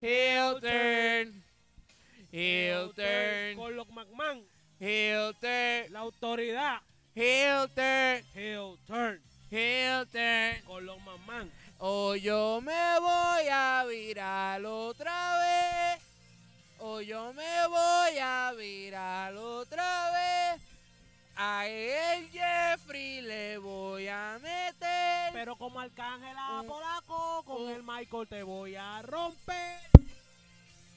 Heel turn. Heel turn. Con los McMahon, Heel turn. la autoridad. Heel turn. Heel turn. Heel turn. Con los McMahon. O yo me voy a virar otra vez. O yo me voy a virar otra vez. A el Jeffrey le voy a meter. Pero como Arcángel a Polaco, con el Michael te voy a romper.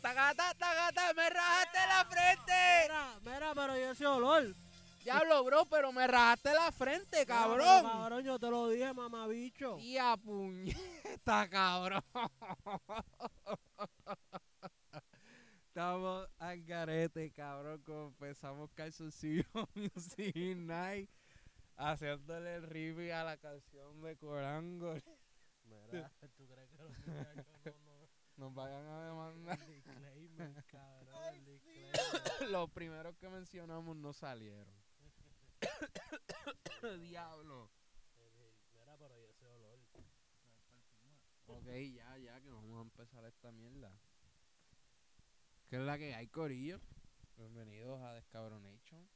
Tagata, tagata, me rajaste la frente. Mira, mira, pero yo ese olor. Diablo, bro, pero me rajaste la frente, cabrón. yo te lo dije, mamabicho. Y a puñeta, cabrón. Estamos al garete, cabrón, como empezamos Calzoncillo Music Night, haciéndole el riff a la canción de Corango. Mira, ¿tú crees que los muchachos no, no? Nos vayan a demandar. El disclaimer, cabrón, el disclaimer. Los primeros que mencionamos no salieron. Diablo. Mira, pero y ese olor. Ok, ya, ya, que vamos a empezar esta mierda. ¿Qué es la que hay, Corillo? Bienvenidos a Descabronation.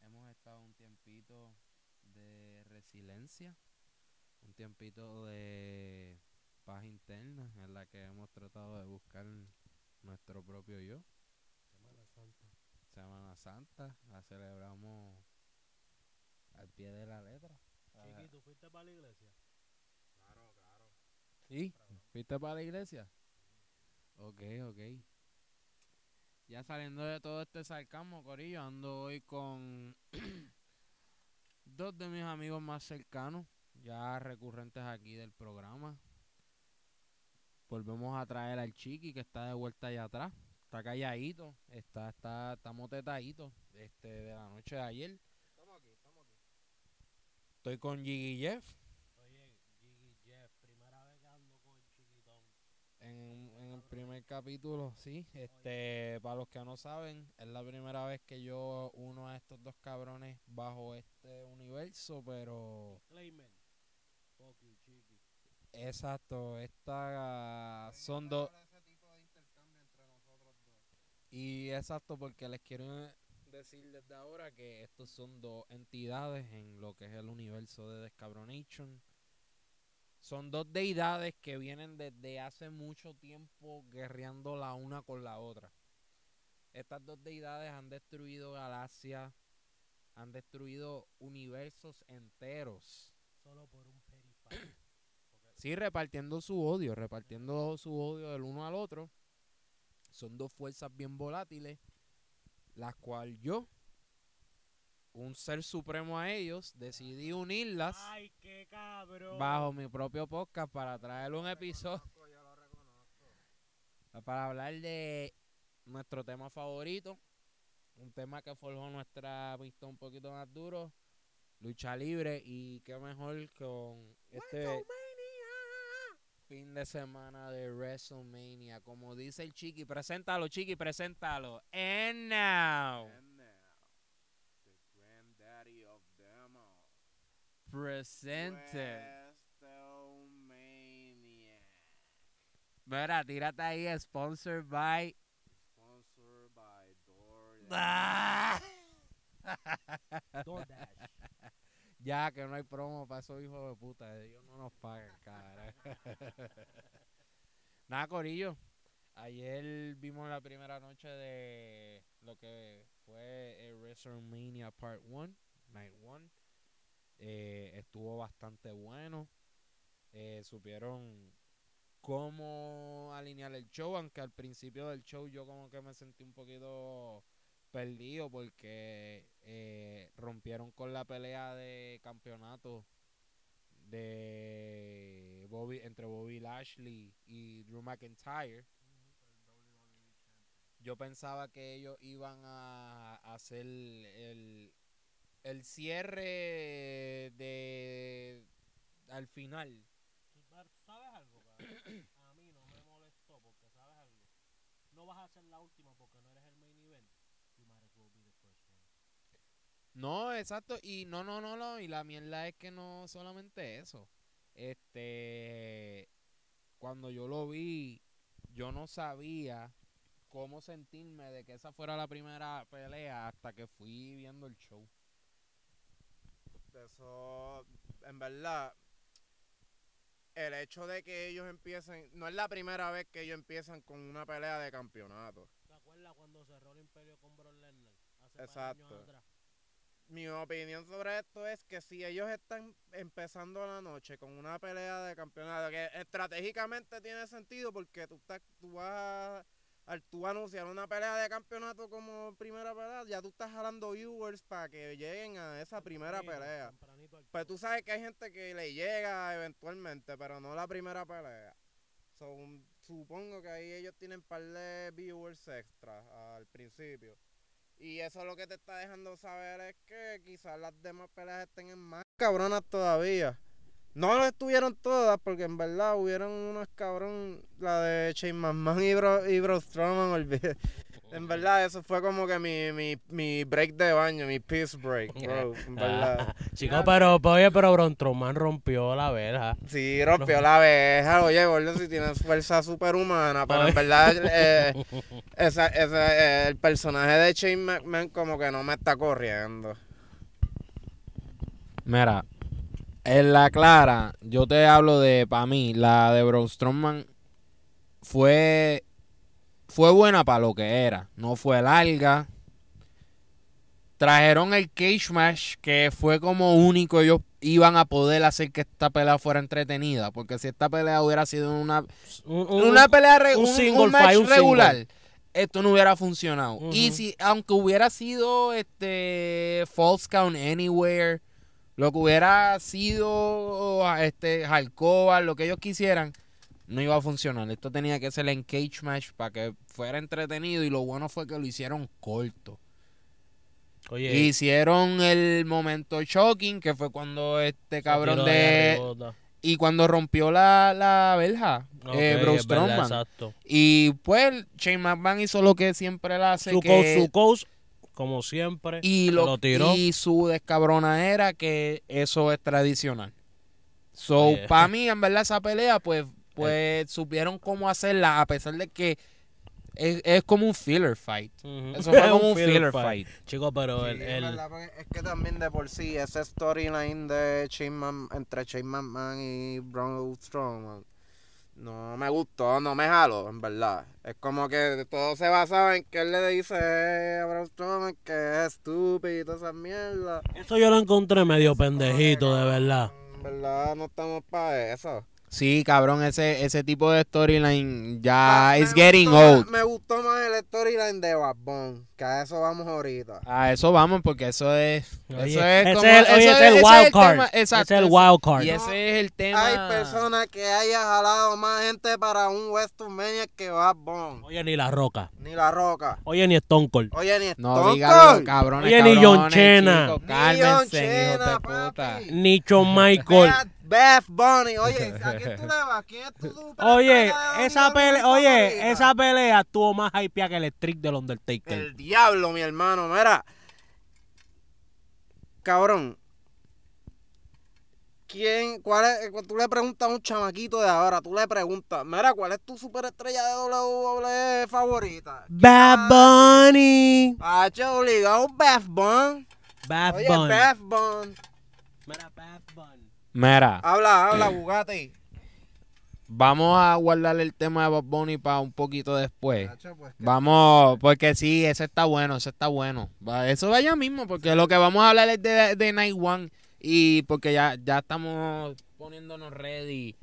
Hemos estado un tiempito de resiliencia, un tiempito de paz interna en la que hemos tratado de buscar nuestro propio yo. Semana Santa. Semana Santa, la celebramos al pie de la letra. Chiqui, ¿tú fuiste para la iglesia? Claro, claro. ¿Sí? ¿Fuiste para la iglesia? Ok, ok. Ya saliendo de todo este sarcasmo, Corillo, ando hoy con dos de mis amigos más cercanos, ya recurrentes aquí del programa. Volvemos a traer al Chiqui, que está de vuelta allá atrás. Está calladito, está, está, está motetadito este, de la noche de ayer. Estamos aquí, estamos aquí. Estoy con Jiggy Jeff. Oye, Gigi Jeff, primera vez que ando con el chiquitón. En, en el primer capítulo, sí. Este, para los que no saben, es la primera vez que yo uno a estos dos cabrones bajo este universo, pero Disclaimer. Exacto, esta son dos y exacto porque les quiero decir desde ahora que estos son dos entidades en lo que es el universo de Descabronation. Son dos deidades que vienen desde hace mucho tiempo guerreando la una con la otra. Estas dos deidades han destruido galaxias, han destruido universos enteros. Solo por un. Sí, repartiendo su odio, repartiendo su odio del uno al otro. Son dos fuerzas bien volátiles, las cuales yo, un ser supremo a ellos, decidí unirlas Ay, qué cabrón. bajo mi propio podcast para traer un episodio Reconozco, yo lo reconozco. para hablar de nuestro tema favorito, un tema que forjó nuestra amistad un poquito más duro, lucha libre y qué mejor con este fin de semana de WrestleMania, como dice el Chiqui, preséntalo Chiqui, preséntalo. And now, And now, the granddaddy of them all. presente. WrestleMania. Mira, tírate ahí, sponsored by... Sponsored by DoorDash. Ah. DoorDash. Ya que no hay promo para esos hijos de puta, ellos no nos pagan, cara. Nada, Corillo. Ayer vimos la primera noche de lo que fue el WrestleMania Part 1, Night 1. Eh, estuvo bastante bueno. Eh, supieron cómo alinear el show, aunque al principio del show yo como que me sentí un poquito perdido porque eh, rompieron con la pelea de campeonato de Bobby entre Bobby Lashley y Drew McIntyre. Yo pensaba que ellos iban a hacer el, el cierre de al final. ¿Tú sa- tú sabes algo, cabrón? A mí no me molestó porque, ¿sabes algo? No vas a ser la última porque no eres el main event. You might as well be the first one. No, exacto. Y no, no, no, no. Y la mierda es que no solamente eso. Este. Cuando yo lo vi, yo no sabía cómo sentirme de que esa fuera la primera pelea hasta que fui viendo el show. Eso, en verdad, el hecho de que ellos empiecen, no es la primera vez que ellos empiezan con una pelea de campeonato. ¿Te acuerdas cuando cerró el imperio con Brock Lesnar? Hace Exacto. años atrás. Mi opinión sobre esto es que si ellos están empezando la noche con una pelea de campeonato, que estratégicamente tiene sentido porque tú, estás, tú vas a, al tú anunciar una pelea de campeonato como primera pelea, ya tú estás jalando viewers para que lleguen a esa primera pelea. Pues tú sabes que hay gente que le llega eventualmente, pero no la primera pelea. So, supongo que ahí ellos tienen par de viewers extra al principio. Y eso lo que te está dejando saber es que quizás las demás peleas estén en más cabronas todavía. No lo estuvieron todas, porque en verdad hubieron unas cabrón, la de Shane McMahon y Bro, y Bro Strowman, olvidé. En verdad, eso fue como que mi, mi, mi break de baño, mi peace break, bro. En verdad. Chico, pero, pero, oye, pero Strowman rompió la verja. Sí, rompió la abeja. Oye, gordo, si tienes fuerza superhumana. Pero en verdad, eh, esa- esa, eh, el personaje de Shane McMahon como que no me está corriendo. Mira, en la clara, yo te hablo de, para mí, la de Braun Strowman fue, fue buena para lo que era. No fue larga. Trajeron el cage match que fue como único ellos iban a poder hacer que esta pelea fuera entretenida. Porque si esta pelea hubiera sido una, Un- un- una pelea re- un match fight, regular, single. esto no hubiera funcionado. Y si, aunque hubiera sido este False Count Anywhere, lo que hubiera sido este lo que ellos quisieran, no iba a funcionar. Esto tenía que ser en cage match para que fuera entretenido. Y lo bueno fue que lo hicieron corto. Oye, Hicieron el momento shocking, que fue cuando este cabrón de. Y cuando rompió la, la verja, eh, verdad, Strowman. exacto. Y pues Shane McMahon hizo lo que siempre él hace. Su que- coach, su coach, como siempre, y, lo, lo tiró. y su descabrona era que eso es tradicional. So, para mí, en verdad, esa pelea, pues, pues supieron cómo hacerla, a pesar de que es, es como un filler fight. Ujú. Eso fue Es como un filler fight. Chico, pero Sí, el, es el- verdad, porque es que también de por sí ese storyline de Shane Man- entre Shane McMahon y Braun Strowman no me gustó, no me jalo, en verdad. Es como que todo se basaba en que él le dice a Braun Strowman que es estúpido y toda esa mierda. eso yo lo encontré medio pendejito, de verdad. En verdad no estamos para eso. Sí, cabrón, ese, ese tipo de storyline ya Ah, es getting gustó old. Me gustó más el storyline de Bad Bunny, que a eso vamos ahorita. A eso vamos, porque eso es. Oye, eso es como. el- oye, eso ese es el ese wild el card. tema- Ese exacto, es el wild card. Y ese es el tema. Hay personas que haya jalado más gente para un WrestleMania que Bad Bunny. Oye, ni La Roca. Ni La Roca. Oye, ni Stone Cold. Oye, ni No Stone Cold. cabrones. Oye, ni John Chena. chicos, Ni Cálmense, John de Chena, puta. Ni Shawn Michael. Bad, Beth Bunny. Oye, ¿a quién tú le vas? ¿Quién es tu Oye, esa pelea, oye, esa pelea estuvo más hypeada que el streak del Undertaker. El diablo, mi hermano. Mira. Cabrón. ¿Quién, cuál es, cuando tú le preguntas a un chamaquito de ahora, tú le preguntas, mira, ¿cuál es tu superestrella de WWE favorita? Bad Bunny. Hacho, obligado, Beth Bunny. Bad Oye, Bunny. Beth Bunny. Mira, Bad Bunny. Mira, Habla, habla, Bugatti. vamos a guardar el tema de Bob Bunny para un poquito después. Pues, que- Vamos, porque sí, ese está bueno, ese está bueno. Va, Eso vaya mismo, porque lo que vamos a hablar es de, de Night One. Y porque ya, ya estamos poniéndonos ready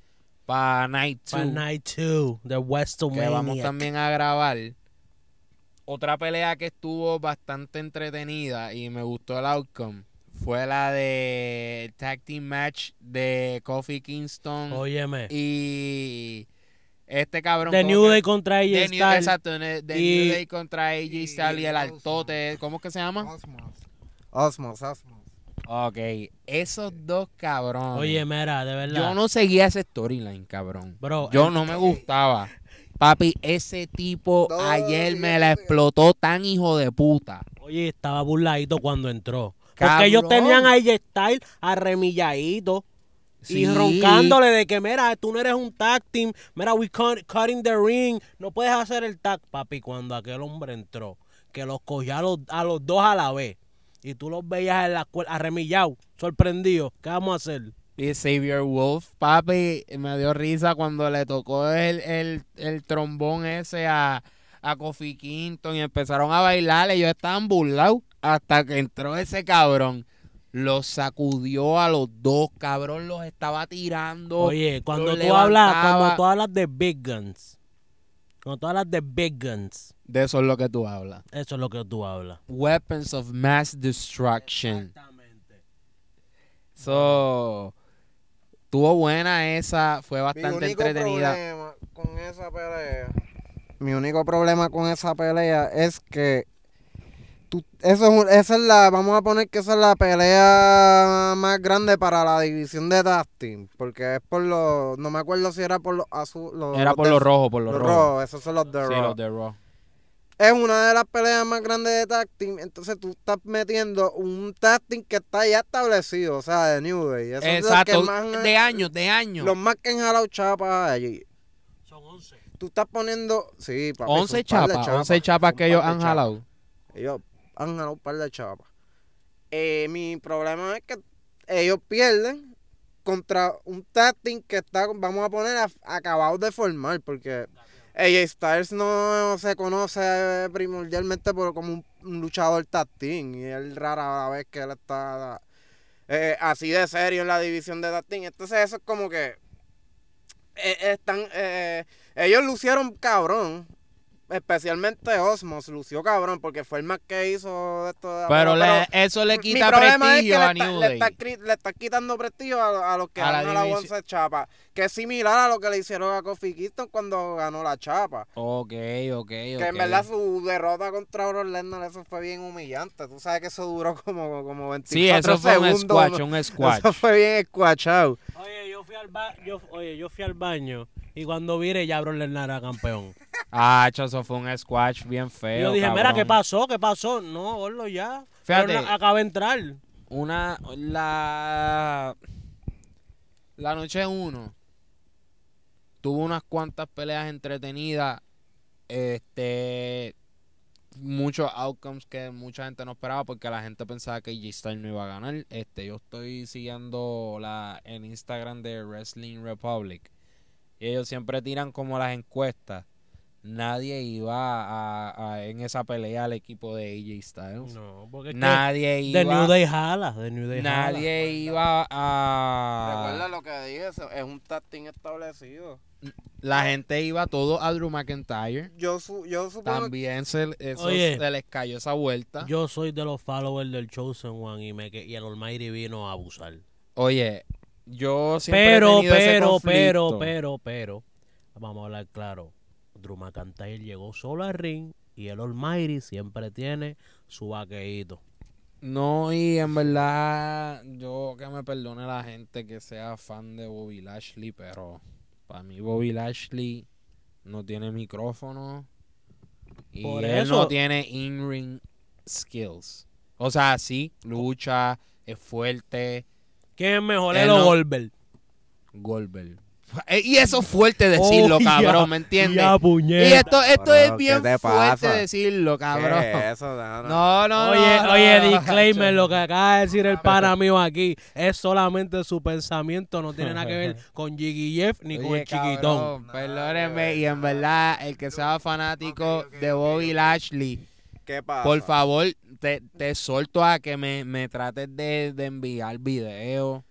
para Night Two. Para Night 2 de que WrestleMania. vamos también a grabar. Otra pelea que estuvo bastante entretenida y me gustó el outcome fue la de Tag Team Match de Kofi Kingston Óyeme. y este cabrón. The ¿cómo New que- Day contra AJ The New- Styles. Exacto, The Y- New Day contra AJ y- Styles y el altote, ¿cómo es que se llama? Osmos. Osmos, Osmos. Ok, esos dos cabrones. Oye, mira, de verdad. yo no seguía ese storyline, cabrón. Bro, Yo el- no me gustaba. Papi, ese tipo No, ayer me la explotó tan hijo de puta. Oye, estaba burladito cuando entró. Porque ellos tenían a AJ Styles arremilladito. Y roncándole de que, mira, tú no eres un tag team. Mira, we cut, cutting the ring. No puedes hacer el tag, papi. Cuando aquel hombre entró, que los cogía a los, a los dos a la vez. Y tú los veías en la escuela, arremillados, sorprendidos. ¿Qué vamos a hacer? Y Xavier Wolf, papi, me dio risa cuando le tocó el, el, el trombón ese a, a Kofi Kingston y empezaron a bailar. Ellos estaban burlados hasta que entró ese cabrón. Los sacudió a los dos, cabrón, los estaba tirando. Oye, cuando tú hablas, levantaba. cuando tú hablas de big guns, cuando tú hablas de big guns, De eso es lo que tú hablas. eso es lo que tú hablas. Weapons of Mass Destruction. Exactamente. So, tuvo buena esa, fue Mi bastante único entretenida. problema con esa pelea. Mi único problema con esa pelea es que tú- eso esa es la, vamos a poner que esa es la pelea más grande para la división de team, porque es por los, no me acuerdo si era por los azules, Era por los rojos, por los, los rojos. rojos, esos son los de Sí, Raw. los de Raw. Es una de las peleas más grandes de tag team, entonces tú estás metiendo un tag team que está ya establecido, o sea, de New Day. Esos son los Exacto, que más han- de años, de años. Los más que han jalado chapas allí. Son 11. Tú estás poniendo. Sí, papi. 11 son un par de chapas, 11 chapas que ellos han jalado. Ellos han jalado un par de chapas. Eh, mi problema es que ellos pierden contra un team que está, vamos a poner, acabado de formar, porque AJ Styles no se conoce primordialmente por, como un, luchador team, y es rara vez que él está eh, así de serio en la división de team. Entonces eso es como que eh, están eh, ellos lucieron cabrón. Especialmente Osmos lució cabrón porque fue el más que hizo de esto. de- Pero, le- eso le quita problema es que prestigio le a está- New le está le está quitando prestigio a, a los que A la han ganado división. 11 chapas. Que es similar a lo que le hicieron a Kofi Kingston cuando ganó la chapa. Ok, ok, Que en verdad su derrota contra Brock Lesnar eso fue bien humillante. Tú sabes que eso duró como, como 24 Sí, eso fue un segundos. squash, ¿no? un squash. Eso fue bien escuachado. Oye, yo fui al ba yo, oye, yo fui al baño y cuando vire ya Brock Lesnar era campeón. Ah, eso fue un squash bien Y feo. yo dije, mira, cabrón. ¿qué pasó? ¿Qué pasó? No, gordo, ya. Fíjate. Pero acaba de entrar. Una, la, la noche uno tuvo unas cuantas peleas entretenidas, este, muchos outcomes que mucha gente no esperaba porque la gente pensaba que G Styles no iba a ganar. Este, yo estoy siguiendo la en Instagram de Wrestling Republic y ellos siempre tiran como las encuestas. Nadie iba a, a- en esa pelea al equipo de AJ Styles. No, porque Nadie iba. The New Day jala, The New Day jala. Nadie iba Recuerda a. lo que dije, eso es un tag team establecido. La gente iba todo a Drew McIntyre. Yo, su, yo supongo También se, eso Oye. se les cayó esa vuelta. Yo soy de los followers del Chosen One y, me, y el Almighty vino a abusar. Oye, yo siempre he Pero, ese pero, pero, pero, pero, vamos a hablar claro. Drew McIntyre llegó solo al ring y el Almighty siempre tiene su vaqueíto. No, y en verdad, yo que me perdone la gente que sea fan de Bobby Lashley, pero para mí Bobby Lashley no tiene micrófono y Por él eso- no tiene in-ring skills. O sea, sí, lucha, es fuerte, ¿Quién es mejor, Él él o no- Goldberg? Goldberg. Eh, Y eso es fuerte decirlo, Oh, ya, cabrón, ¿me entiendes? Ya, Y esto, esto es ¿qué bien te fuerte pasa? decirlo, cabrón. ¿Qué es eso, Dano? No, no, Oye, no, no, oye, no, disclaimer, lo que acaba de decir el pana mío aquí es solamente su pensamiento, no tiene nada que ver con Jiggy Jeff ni con el chiquitón. perdóneme, y en verdad, el que sea fanático de Bobby. Lashley, ¿Qué pasa? por favor, te, te solto a que me, me trates de, de enviar videos,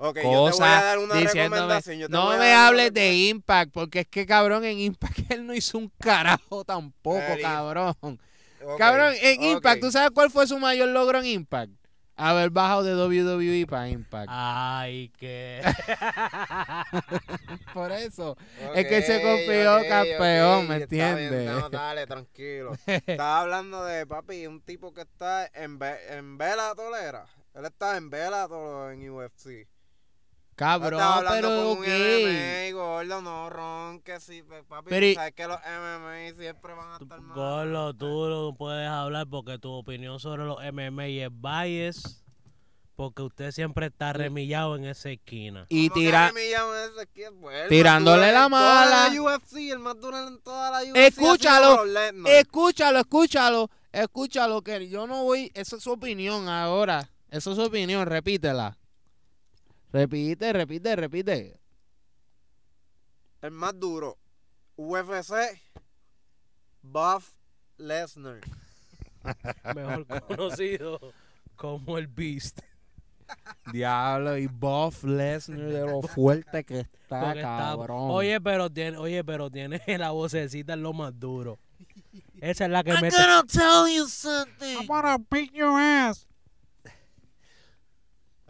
Ok, yo te voy a dar una diciéndome, recomendación. yo te no voy a me dar hables de Impact, porque es que, cabrón, en Impact él no hizo un carajo tampoco, cabrón. Cabrón, en. Impact, ¿tú sabes cuál fue su mayor logro en Impact? Haber bajado de WWE para Impact. Ay, que. Por eso. Es que se confió campeón, ¿me entiendes? no, dale, tranquilo. Estaba hablando de, papi, un tipo que está en, en Bellator, era. Él está en Bellator en UFC. Cabrón, pero con un ¿qué? MMA, gordo, no ronque, sí, papi, Pero tú sabes que los MMA siempre van a estar mal. Gordo, tú no puedes hablar porque tu opinión sobre los MMA es bias. Porque usted siempre está remillado en esa esquina. Y tirándole la mala. la UFC, el más duro en toda la UFC. Escúchalo, escúchalo, escúchalo, escúchalo, que yo no voy, esa es su opinión ahora, esa es su opinión, repítela. Repite, repite, repite. El más duro. UFC. Buff Lesnar. Mejor conocido como el Beast. Diablo, y Buff Lesnar de lo fuerte que está, Porque está- cabrón. Oye, pero tiene, oye, pero tiene la vocecita en lo más duro. Esa es la que mete. tell you something. gonna beat your ass.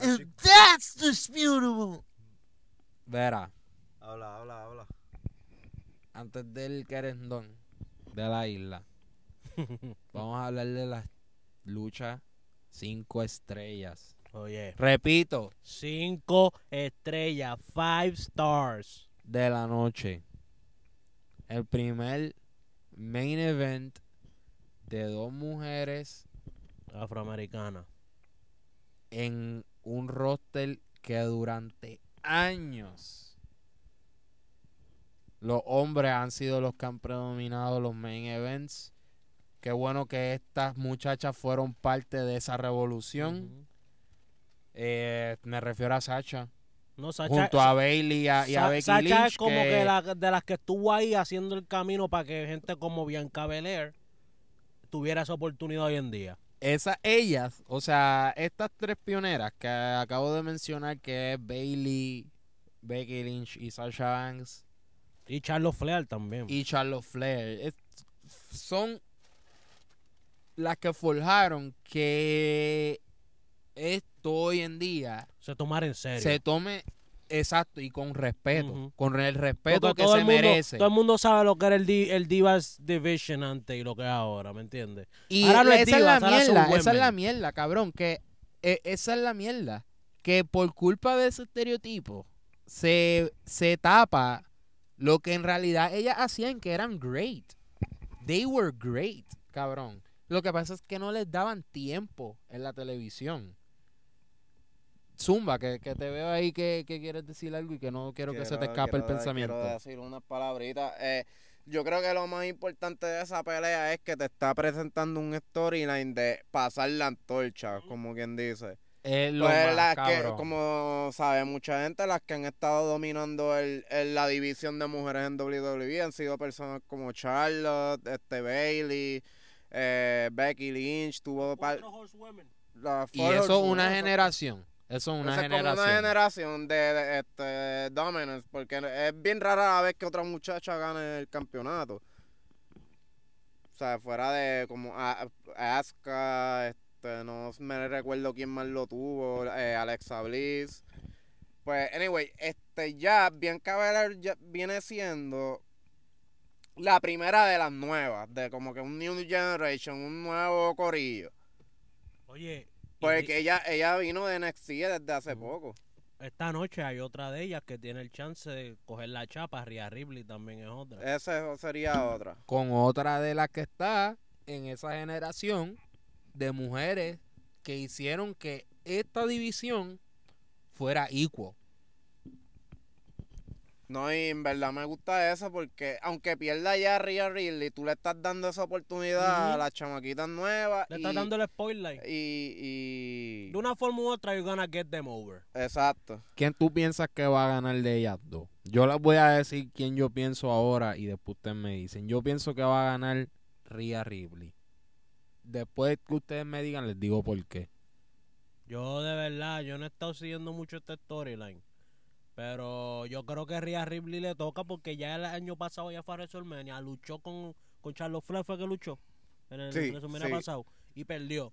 And that's disputable. Verá, Habla, habla, habla. antes del querendón de la isla, vamos a hablar de las luchas cinco estrellas. Oye, Repito, cinco estrellas, five stars. de la noche. El primer main event de dos mujeres Afroamericana. en un roster que durante años los hombres han sido los que han predominado los main events. Qué bueno que estas muchachas fueron parte de esa revolución. Eh, me refiero a Sacha. No, Sacha, junto a Bailey y a, y a Becky Sacha Lynch. es como que- que, la- de las que estuvo ahí haciendo el camino para que gente como Bianca Belair tuviera esa oportunidad hoy en día. Esas ellas, o sea, estas tres pioneras que acabo de mencionar, que es Bailey, Becky Lynch y Sasha Banks Y Charles Flair también. y Charlotte Flair, es- son las que forjaron que esto hoy en día se tomar en serio. se tome exacto y con respeto, con el respeto Porque que se el mundo, merece. Todo el mundo sabe lo que era el, di- el Divas Division antes y lo que es ahora, ¿me entiendes? Y Ahora no es esa es la divas, ahora son mierda, esa es la mierda, cabrón, que eh, esa es la mierda, que por culpa de ese estereotipo se, se tapa lo que en realidad ellas hacían que eran great. They were great, cabrón. Lo que pasa es que no les daban tiempo en la televisión. Zumba, que, que te veo ahí que, que quieres decir algo y que no quiero, que se te escape el quiero- pensamiento. Quiero decir unas palabritas. Eh, yo creo que lo más importante de esa pelea es que te está presentando un storyline de pasar la antorcha, como quien dice. Es lo Pues más, las que, como sabe mucha gente, las que han estado dominando el, el- la división de mujeres en WWE han sido personas como Charlotte, este Bailey, eh, Becky Lynch, tuvo la Y eso es una generación. Eso es una es como generación. una generación de, de, este, dominance, porque es bien rara la vez que otra muchacha gane el campeonato. O sea, fuera de como a- Asuka, este, no me recuerdo quién más lo tuvo, eh, Alexa Bliss. Pues, anyway, este ya, Bianca Belair ya viene siendo la primera de las nuevas, de como que un New Generation, un nuevo corillo. Oye, Porque ella, ella vino de NXT desde hace poco. esta noche hay otra de ellas que tiene el chance de coger la chapa. Rhea Ripley también es otra. Esa sería otra. con otra de las que está en esa generación de mujeres que hicieron que esta división fuera equal. No, y en verdad me gusta eso porque aunque pierda ya Rhea Ridley, tú le estás dando esa oportunidad a las chamaquitas nuevas. Le y, estás dando el spotlight. y, y- De una forma u otra, you're gonna get them over. Exacto. ¿Quién tú piensas que va a ganar de ellas dos? Yo les voy a decir quién yo pienso ahora y después ustedes me dicen. Yo pienso que va a ganar Rhea Ripley. Después que ustedes me digan, les digo por qué. Yo de verdad, yo no he estado siguiendo mucho este storyline. Pero yo creo que Rhea Ripley le toca porque ya el año pasado ya fue a WrestleMania, luchó con, con Charles Flair, fue que luchó en el Sí, WrestleMania sí. pasado y perdió.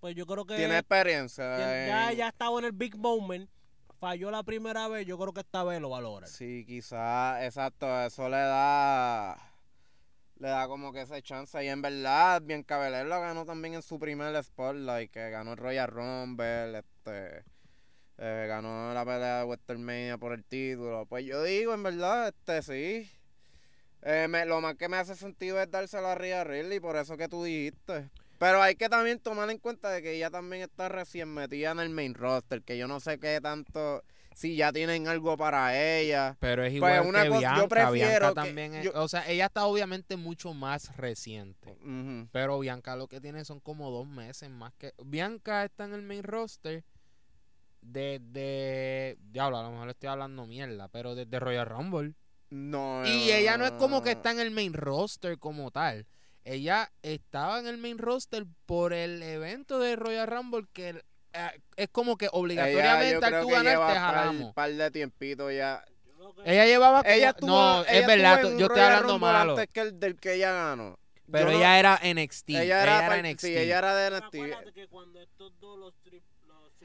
Pues yo creo que Tiene experiencia. ya, ya, estaba en el big moment, falló la primera vez, yo creo que esta vez lo valora. Sí, quizás, exacto, eso le da le da como que ese chance y en verdad Bianca Belair lo ganó también en su primer spotlight que ganó el Royal Rumble este eh, ganó la pelea de WrestleMania por el título pues yo digo en verdad este sí Eh, me- lo más que me hace sentido es dárselo a Rhea Ridley por eso que tú dijiste Pero hay que también tomar en cuenta de que ella también está recién metida en el main roster, que yo no sé qué tanto, si ya tienen algo para ella. Pero es Pues, igual una que cosa- yo Bianca. prefiero Bianca que- también es- yo- O sea, ella está obviamente mucho más reciente. Pero Bianca lo que tiene son como dos meses más que... Bianca está en el main roster desde... Diablo, a lo mejor le estoy hablando mierda, pero desde Royal Rumble. No. Y ella no es como que está en el main roster como tal. Ella estaba en el main roster por el evento de Royal Rumble que eh, es como que Ella, obligatoriamente al tú que ganar lleva te par, jalamos. par de tiempito ya. Ella llevaba Ella estuvo, no, ella es verdad, un yo estoy Royal hablando Rumble malo. antes que el del que ella ganó. Pero Yo no- ella era NXT. ella era, par- NXT. sí, ella era de NXT. Acuérdate que cuando estos dos, los tri- los tri-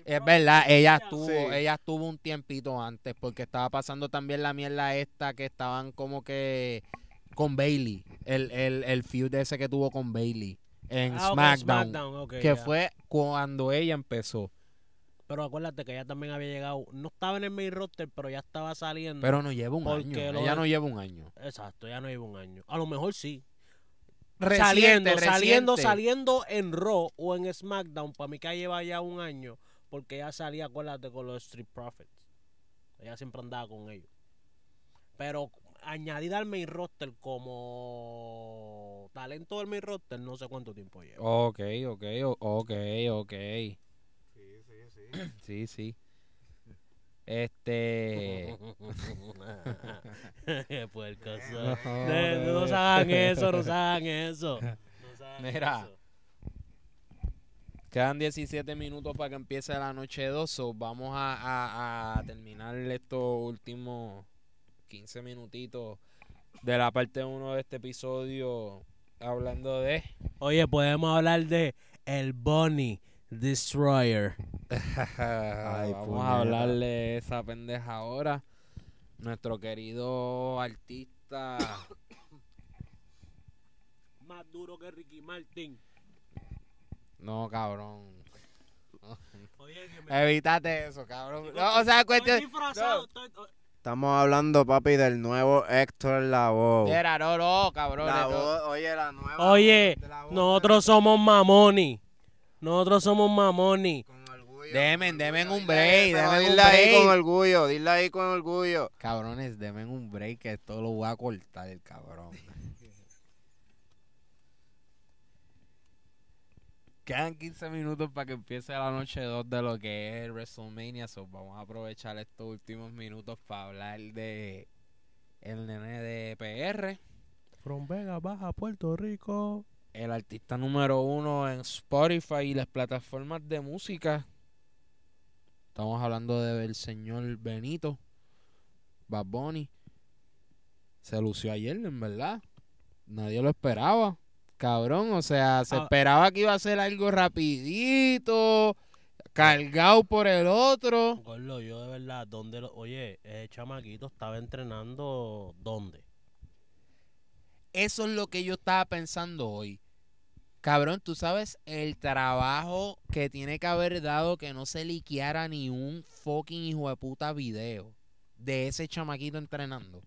Es verdad, ella estuvo, Sí. ella estuvo un tiempito antes porque estaba pasando también la mierda esta que estaban como que con Bailey, el, el, el feud ese que tuvo con Bailey en Ah, SmackDown, que ya. fue cuando ella empezó. Pero acuérdate que ella también había llegado, no estaba en el main roster, pero ya estaba saliendo. Pero no lleva un año, ella de- no lleva un año. Exacto, ya no lleva un año. A lo mejor sí. Reciente, saliendo, saliendo, reciente. saliendo en Raw o en SmackDown, para mí que lleva ya un año, porque ella salía, acuérdate, con los Street Profits. Ella siempre andaba con ellos. Pero añadida al main roster como talento del main roster, no sé cuánto tiempo lleva. Ok, ok, ok, ok. Sí, sí, sí. Sí, sí. Este... Puercos No. De- no, se hagan eso, no se hagan eso. No se hagan Mira. eso. Quedan 17 minutos para que empiece la noche 2. so vamos a, a- a terminar estos últimos 15 minutitos de la parte 1 de este episodio hablando de... Oye, podemos hablar de el Bunny Destroyer. vamos a hablarle de esa pendeja ahora. Nuestro querido artista... Más duro que Ricky Martin. No, cabrón. Oye, que me... Evítate eso, cabrón. No, o sea, cuestión... Estamos hablando, papi, del nuevo Héctor Lavoe. Era, no, no, cabrón. La no. voz, oye, la nueva. Oye, de la voz nosotros somos mamoni. Nosotros somos mamoni. con orgullo, Demen, demen un break, demen un ahí break. con orgullo, dile ahí con orgullo. Cabrones, denme un break que esto lo voy a cortar, cabrón. Quedan 15 minutos para que empiece la noche 2 de lo que es WrestleMania. So vamos a aprovechar estos últimos minutos para hablar de el nene de PR, From Vega Baja, Puerto Rico. el artista número uno en Spotify y las plataformas de música. Estamos hablando del señor Benito, Bad Bunny. Se lució ayer, en verdad. Nadie lo esperaba. Cabrón, o sea, se Ah. esperaba que iba a ser algo rapidito, cargado por el otro. Gordo, yo de verdad, ¿dónde lo... Oye, ese chamaquito estaba entrenando, ¿dónde? Eso es lo que yo estaba pensando hoy. Cabrón, tú sabes el trabajo que tiene que haber dado que no se liqueara ni un fucking hijo de puta video de ese chamaquito entrenando.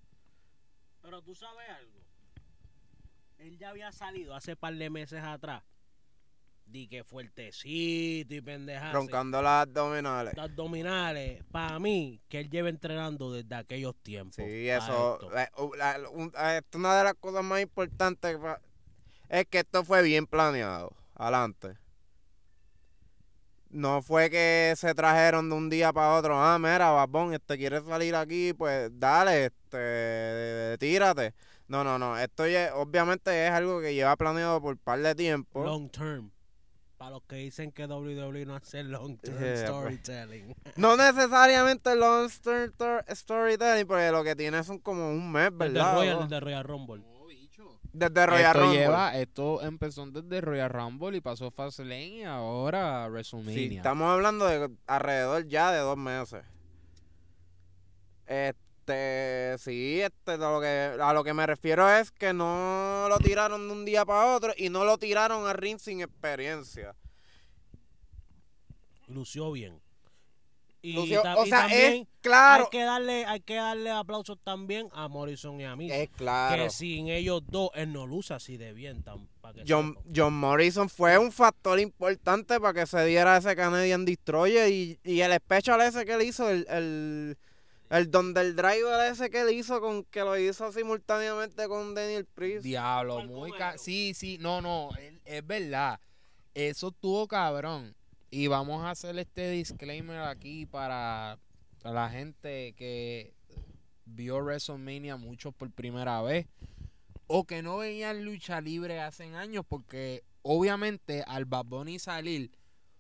Pero tú sabes algo. Él ya había salido hace par de meses atrás. Di que fuertecito y pendeja. Roncando las abdominales. Las abdominales. Para mí, que él lleva entrenando desde aquellos tiempos. Sí, eso. esto. la- u- la- un- eh, una de las cosas más importantes es que esto fue bien planeado. Adelante. No fue que se trajeron de un día para otro. Ah, mira, Babón, este quiere salir aquí, pues dale, este, tírate. No, no, no. Esto ya- obviamente es algo que lleva planeado por par de tiempo. Long term. Para los que dicen que WWE no hace long term Yeah, pues. storytelling. No necesariamente long story- storytelling, porque lo que tiene son como un mes, Desde ¿verdad? Royal, ¿no? desde Royal Rumble. Desde Royal esto Rumble. lleva, esto empezó desde Royal Rumble y pasó Fastlane y ahora Sí, WrestleMania. estamos hablando de alrededor ya de dos meses. Este, sí, este, a lo que, a lo que me refiero es que no lo tiraron de un día para otro y no lo tiraron a ring sin experiencia. Lució bien. Y, o y sea, también es claro, hay que darle, hay que darle aplausos también a Morrison y a mí. es claro. Que sin ellos dos, él no luce así de bien, que John. John Morrison fue un factor importante para que se diera ese Canadian Destroyer y, y el special ese que él hizo, el, el, el donde el driver ese que él hizo, con que lo hizo simultáneamente con Daniel Priest. Diablo, ¿Cuál muy ca-? Sí, sí, no, no, es, es verdad. Eso estuvo cabrón. Y vamos a hacer este disclaimer aquí para la gente que vio WrestleMania mucho por primera vez o que no veían lucha libre hace años porque obviamente al Bad Bunny salir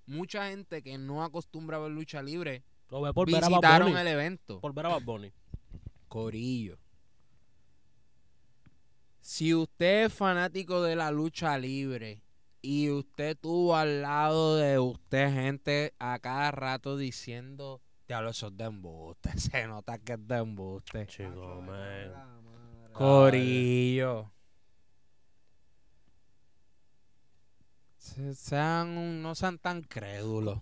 mucha gente que no acostumbra a ver lucha libre Lo ve por ver a Bad visitaron Bunny. el evento. Por ver a Bad Bunny. Corillo. Si usted es fanático de la lucha libre y usted tuvo al lado de usted gente a cada rato diciendo, diablo, eso es de embuste, se nota que es de embuste. Chico, man. Corillo. Se- Sean, no sean tan crédulos.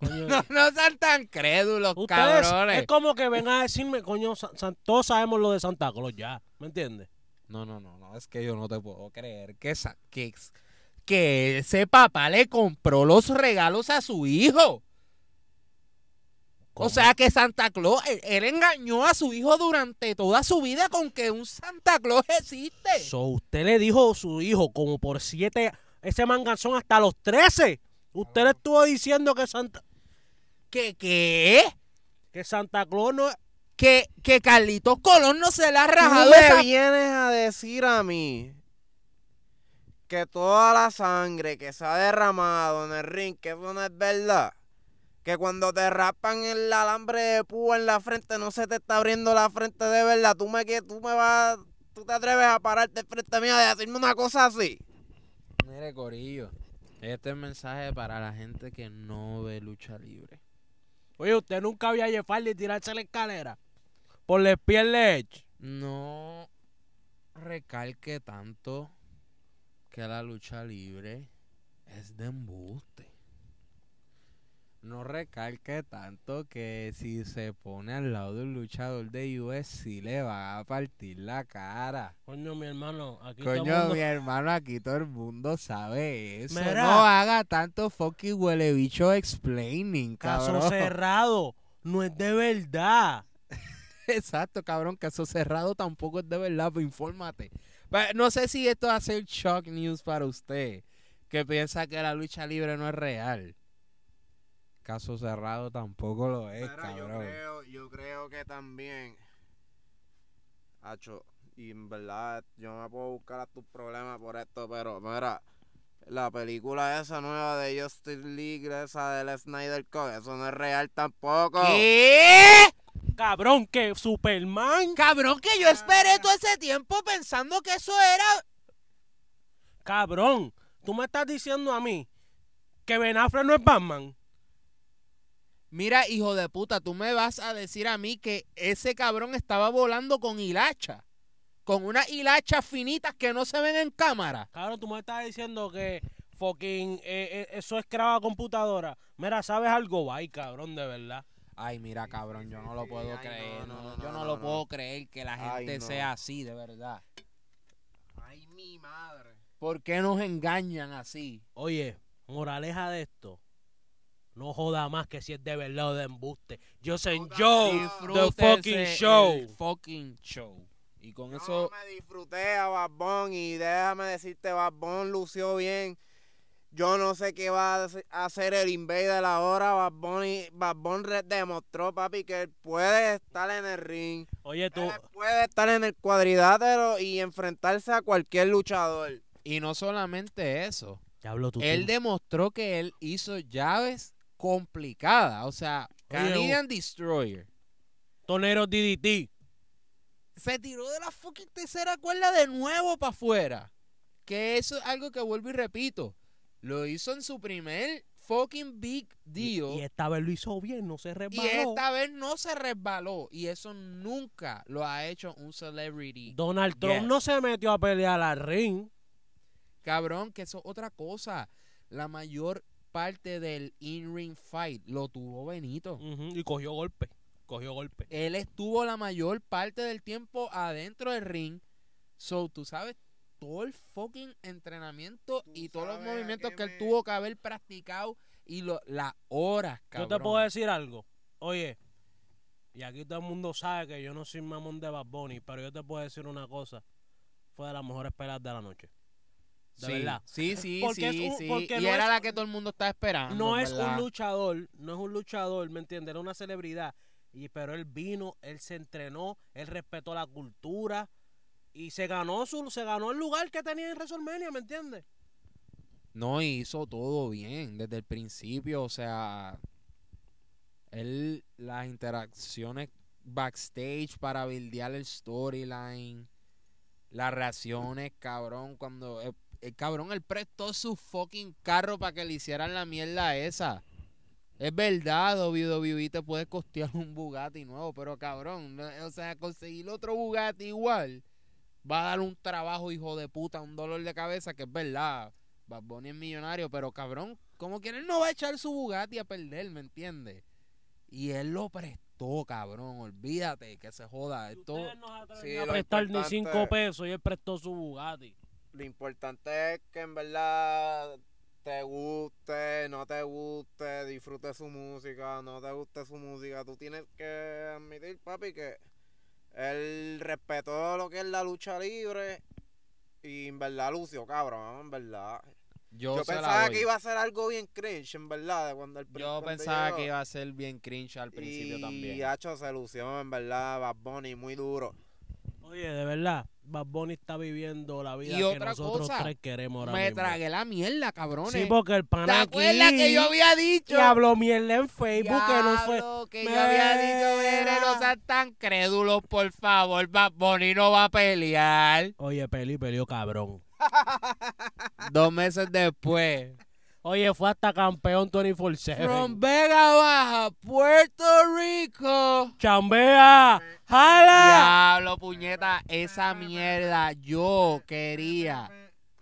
Coño, No, no sean tan crédulos, Ustedes cabrones. es como que vengan a decirme, coño, Sa- Sa- todos sabemos lo de Santa Claus ya, ¿me entiendes? No, no, no, no, es que yo no te puedo creer que, esa- que, que ese papá le compró los regalos a su hijo. O sea que Santa Claus, él, él engañó a su hijo durante toda su vida con que un Santa Claus existe. So, usted le dijo a su hijo como por siete, ese manganzón hasta los 13. Usted le estuvo diciendo que Santa, ¿Que qué? que Santa Claus no... Que, que Carlitos Colón no se le ha Tú rajado me esa... vienes a decir a mí que toda la sangre que se ha derramado en el ring, que eso no es verdad. Que cuando te raspan el alambre de púa en la frente, no se te está abriendo la frente de verdad. Tú me, que- tú me vas, tú te atreves a pararte frente mía de decirme una cosa así. Mire, Corillo, este es el mensaje para la gente que no ve lucha libre. Oye, usted nunca había llevarle y tirarse la escalera por pierdes Edge. no recalque tanto que la lucha libre es de embuste. No recalque tanto que si se pone al lado de un luchador de UFC le va a partir la cara. Coño, mi hermano, aquí todo el mundo- mi hermano, aquí todo el mundo sabe eso. Mira. No haga tanto fucking huele bicho explaining, Caso cabrón. cerrado, no es de verdad. Exacto, cabrón, caso cerrado tampoco es de verdad, pues infórmate. Pa- No sé si esto va a ser shock news para usted, que piensa que la lucha libre no es real. Caso cerrado tampoco lo es, Mira, yo cabrón. creo, yo creo que también, Hacho, y en verdad, yo no me puedo buscar a tus problemas por esto, pero mira, la película esa nueva de Justice League, esa del Snyder Cut, eso no es real tampoco. ¿Qué? Cabrón, que Superman. Cabrón, que yo esperé todo ese tiempo pensando que eso era... Cabrón, tú me estás diciendo a mí que Ben Affleck no es Batman. Mira, hijo de puta, tú me vas a decir a mí que ese cabrón estaba volando con hilacha. Con unas hilachas finitas que no se ven en cámara. Cabrón, tú me estás diciendo que fucking eh, eh, eso es graba computadora. Mira, ¿sabes algo? Bye, cabrón, de verdad. Ay, mira, cabrón, yo no lo puedo ay, creer. no, no, no, yo no, lo no. puedo creer que la Ay, gente no. sea así, de verdad. Ay, mi madre. ¿Por qué nos engañan así? Oye, moraleja de esto. No joda más que si es de verdad o de embuste. Yo Puta, Joe, the fucking el show. fucking show. Y con Yo eso, me disfruté a Bad y déjame decirte, Bad lució bien. Yo no sé qué va a hace- hacer el Invader ahora. Bad Bunny, Bad Bunny demostró, papi, que él puede estar en el ring. Oye, tú. Él puede estar en el cuadrilátero y enfrentarse a cualquier luchador. y no solamente eso, Diablo, tú. él tú- demostró que él hizo llaves complicadas. O sea, Oye, Canadian Destroyer. Tonero DDT. se tiró de la fucking tercera cuerda de nuevo para afuera. Que eso es algo que vuelvo y repito. Lo hizo en su primer fucking big Y, deal. y esta vez lo hizo bien, no se Y resbaló. esta vez no se resbaló. Y eso nunca lo ha hecho un celebrity. Donald Trump Yes. no se metió a pelear al ring. Cabrón, que eso es otra cosa. La mayor parte del in-ring fight lo tuvo Benito. Y cogió golpe. Cogió golpe. Él estuvo la mayor parte del tiempo adentro del ring. So, tú sabes todo el fucking entrenamiento Tú y todos los movimientos que él me- tuvo que haber practicado y lo, las horas, Yo cabrón. te puedo decir algo. Oye, y aquí todo el mundo sabe que yo no soy mamón de Bad Bunny, pero yo te puedo decir una cosa. Fue de las mejores peleas de la noche. De sí, verdad. Sí, sí, Porque sí, un- sí. porque Y no era es- la que todo el mundo estaba esperando. No es un luchador, no es un luchador, ¿me entiendes? Era una celebridad. Y, pero él vino, él se entrenó, él respetó la cultura y se ganó su, se ganó el lugar que tenía en WrestleMania, ¿me entiendes? No, hizo todo bien desde el principio, o sea, él, las interacciones backstage para buildear el storyline, las reacciones, cabrón, cuando el, el cabrón, él prestó su fucking carro para que le hicieran la mierda esa. Es verdad, WWE te puede costear un Bugatti nuevo, pero cabrón, no- o sea, conseguir otro Bugatti igual va a dar un trabajo, hijo de puta, un dolor de cabeza, que es verdad. Bad Bunny es millonario, pero cabrón, como que él no va a echar su Bugatti a perder, ¿me entiendes? Y él lo prestó, cabrón, olvídate, que se joda. Esto, no atreven Sí, a prestar ni cinco pesos y él prestó su Bugatti. Lo importante es que en verdad te guste, no te guste, disfrutes su música, no te guste su música. Tú tienes que admitir, papi, que él respetó lo que es la lucha libre y en verdad lució, cabrón, en verdad. yo, pensaba que iba a ser algo bien cringe, en verdad, de cuando el Yo pensaba llegó. que iba a ser bien cringe al principio y también. Hacho se lució, en verdad, Bad Bunny, muy duro. Oye, de verdad, Bad Bunny está viviendo la vida Y que otra nosotros cosa, tres queremos ahora Me mismo. tragué la mierda, cabrones. Sí, porque el ¿Te pana aquí acuerdas que yo había dicho? y habló mierda en Facebook que no fue... Que yo había dicho, mire, no sean tan crédulos, por favor, Bad Bunny no va a pelear. Oye, Peli peleó cabrón. Dos meses después. Oye, fue hasta campeón 24-7. From Vega Baja, Puerto Rico. ¡Chambea! ¡Jala! Diablo, puñeta, esa mierda yo quería.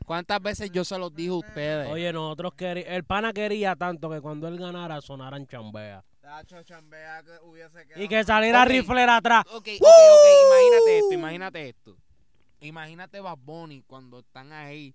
¿Cuántas veces yo se los dije a ustedes? Oye, nosotros queríamos... El pana quería tanto que cuando él ganara sonaran chambea. Hacho chambea que hubiese quedado Y que saliera Ok. Rifler atrás. Ok, ok, ok, imagínate esto, imagínate esto. Imagínate Bad Bunny cuando están ahí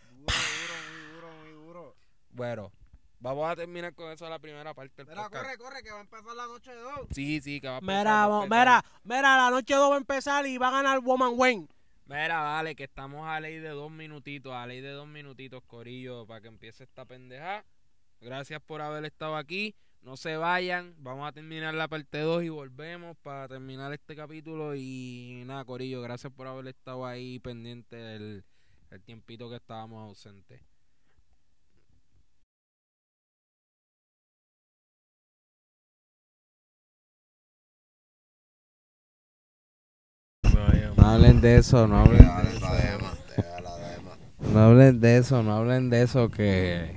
Bueno, vamos a terminar con eso la primera parte del Mira, podcast. corre, corre, que va a empezar la noche de dos. Sí, sí, que va a empezar, Mira, va a vamos, empezar. mira, mira, la noche 2 va a empezar y va a ganar Woman Wayne. Mira, vale, que estamos a ley de dos minutitos, a ley de dos minutitos, Corillo, para que empiece esta pendeja. Gracias por haber estado aquí. No se vayan, vamos a terminar la parte 2 y volvemos para terminar este capítulo. Y nada, Corillo, gracias por haber estado ahí pendiente del el tiempito que estábamos ausentes. Hablen de eso, no hablen de eso. No hablen de eso, no hablen de eso que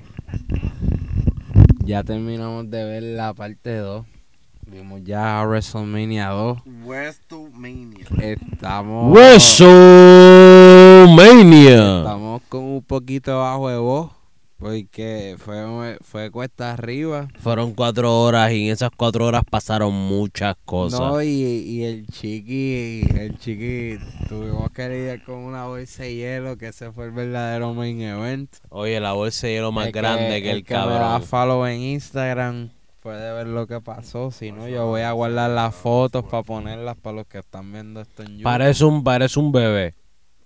ya terminamos de ver la parte 2. Vimos ya WrestleMania 2. West to Mania. Estamos WrestleMania. estamos con un poquito bajo de voz porque fue fue cuesta arriba. Fueron cuatro horas y en esas cuatro horas pasaron muchas cosas. No, y, y el chiqui, el chiqui, tuvimos que lidiar con una bolsa de hielo que ese fue el verdadero main event. Oye, la bolsa de hielo más El grande que el, me da cabrón. follow en Instagram puede ver lo que pasó. Si no, yo voy a guardar las fotos para ponerlas para los que están viendo esto en YouTube. Parece un, parece un bebé.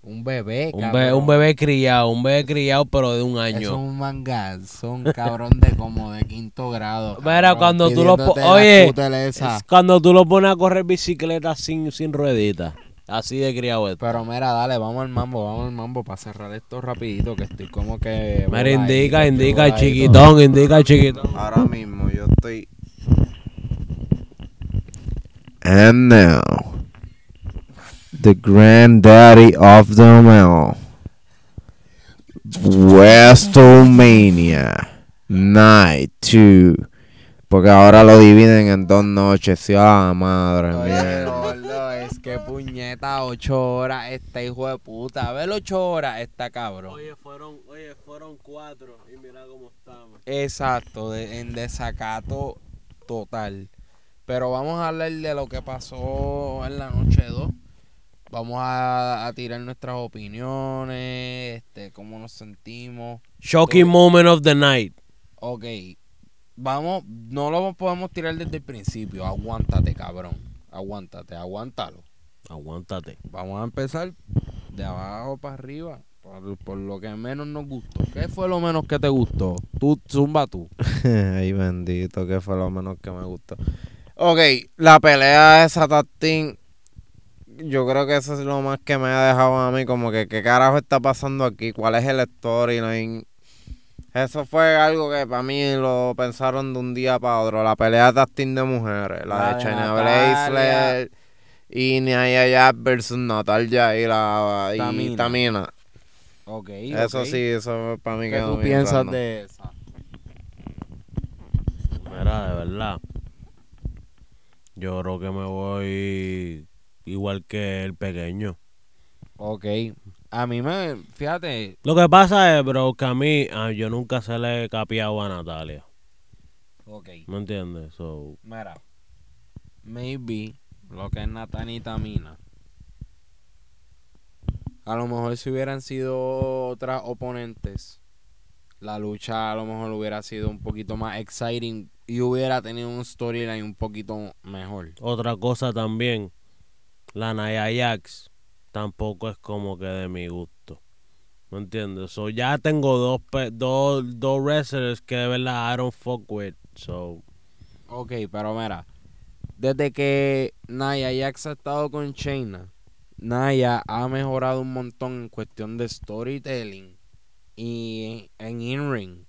Un bebé, Un, bebé. un bebé criado, un bebé criado pero de un Eso es año. un manganzón, cabrón, de como de quinto grado. Mira, cuando tú lo oye, cuando tú lo pones a correr bicicleta sin, sin rueditas. Así de criado es. Pero mira, dale, vamos al mambo, vamos al mambo para cerrar esto rapidito, que estoy como que... Mira, indica, indica, voladito. chiquitón, indica, chiquitón. Ahora mismo yo estoy. And now, the granddaddy of them all, WrestleMania Night 2. Porque ahora lo dividen en dos noches. Sí, ah, madre mía. gordo, es que puñeta, ocho horas, este hijo de puta. A ver, ocho horas, está cabrón. Oye, fueron, oye, fueron cuatro y mira cómo estamos. Exacto, de- en desacato total. Pero vamos a hablar de lo que pasó en la noche 2. Vamos a, a tirar nuestras opiniones, este, cómo nos sentimos. Shocking moment of the night. Ok, vamos, no lo podemos tirar desde el principio. Aguántate, cabrón. Aguántate, aguántalo. Aguántate. Vamos a empezar de abajo para arriba. Por, por lo que menos nos gustó. ¿Qué fue lo menos que te gustó? Tú, zumba tú. Ay, bendito, que fue lo menos que me gustó. Ok, la pelea de esa tag team, Yo creo que eso es lo más que me ha dejado a mí. Como que, ¿qué carajo está pasando aquí? ¿Cuál es el storyline? Eso fue algo que para mí lo pensaron de un día para otro. La pelea de team de mujeres. La, La de China. Blazer y Nia Jax versus Natalia y la y Tamina. Tamina. Ok. Eso sí, eso para mí ¿Qué quedó tú bien piensas de esa? Mira, de verdad. Yo creo que me voy igual que el pequeño. Ok. A mí me. Fíjate. Lo que pasa es, bro, que a mí, ah, yo nunca se le he capiado a Natalia. Ok. ¿Me entiendes? So, Mira. Maybe lo que es Nathan y Tamina. A lo mejor si hubieran sido otras oponentes, la lucha a lo mejor hubiera sido un poquito más exciting y hubiera tenido un storyline un poquito mejor. otra cosa también, la Naya Jax tampoco es como que de mi gusto. ¿Me entiendes? So, ya tengo dos, dos, dos wrestlers que de verdad I don't fuck with. So, Ok, pero mira, desde que Naya Jax ha estado con Shayna, Naya ha mejorado un montón en cuestión de storytelling y en in-ring.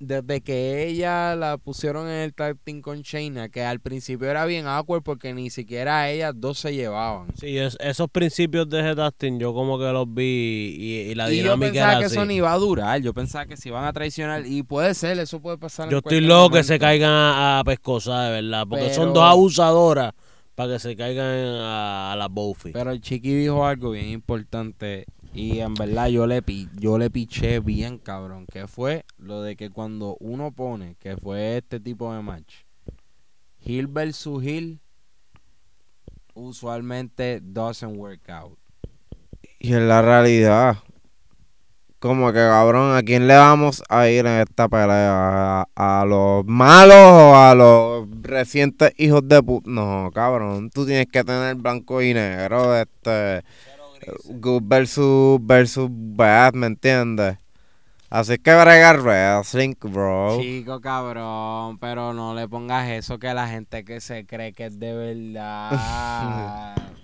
Desde que ella la pusieron en el tag team con Shayna, que al principio era bien awkward porque ni siquiera ellas dos se llevaban. sí, es- esos principios de ese testing yo como que los vi y, y la y yo dinámica pensaba era que así. eso ni iba a durar, yo pensaba que se iban a traicionar y puede ser, eso puede pasar. en Yo estoy loco que se caigan a, a de verdad. Porque son dos abusadoras para que se caigan a, a la Buffy. Pero el Chiqui dijo algo bien importante y en verdad yo le yo le piché bien cabrón, que fue lo de que cuando uno pone que fue este tipo de match, Hill versus Hill usualmente doesn't work out. Y en la realidad, como que cabrón, ¿a quién le vamos a ir en esta pelea? ¿A, a los malos o a los recientes hijos de puta? No, cabrón, tú tienes que tener blanco y negro, este, good versus, versus bad, ¿me entiendes? Así que bregar wrestling, bro. Chico cabrón, pero no le pongas eso que la gente que se cree que es de verdad.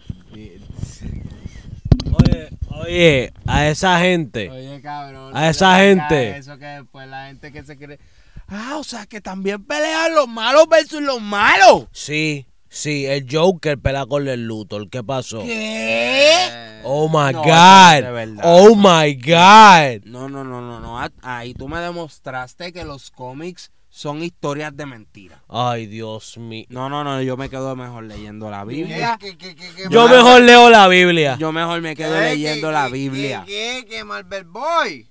Oye, oye, a esa gente. Oye, cabrón. A no esa gente. Eso que después la gente que se cree. Ah, o sea, que también pelean los malos versus los malos. Sí, sí, el Joker pelea con el Luthor. ¿Qué pasó? ¿Qué? Oh my No, no God. verdad. Oh my God. No, no, no, no, no. Ah, Ahí tú me demostraste que los cómics son historias de mentira. Ay, Dios mío. No, no, no. Yo me quedo mejor leyendo la Biblia. ¿Qué, qué, qué, qué, Yo mejor leo la Biblia. Yo mejor me quedo ¿Qué, leyendo qué, la qué, Biblia. ¿Qué, qué, qué, Marvel Boy?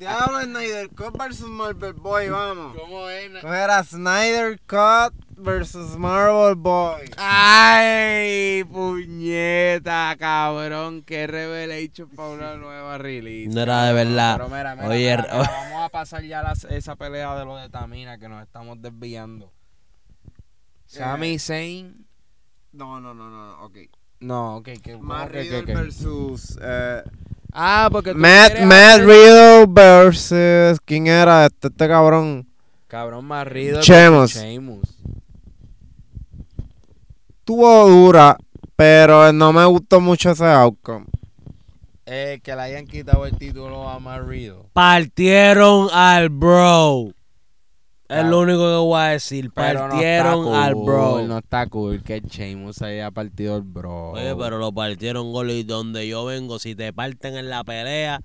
Diablo, Snyder Cut versus Marvel Boy, vamos. ¿Cómo es? ¿Cómo era Snyder Cut versus Marvel Boy? Ay, puñeta, cabrón, qué revelation para una nueva release. No era de verdad. Pero mira, mira, Oye, mira, mira, vamos a pasar ya las- esa pelea de lo de Tamina que nos estamos desviando. Sami Zayn. No, no, no, no, ok. No, ok, que Matt que, Riddle versus... Eh, Ah, porque tú Matt, Riddle versus... ¿Quién era este, este cabrón? Cabrón, Matt Riddle Sheamus. Tuvo dura, pero no me gustó mucho ese outcome. Eh, que le hayan quitado el título a Matt Riddle. Partieron al bro. Es lo único que voy a decir. Pero Partieron no está al cool, bro. No está cool que Sheamus haya partido el bro. Oye, pero lo partieron gol y donde yo vengo, si te parten en la pelea,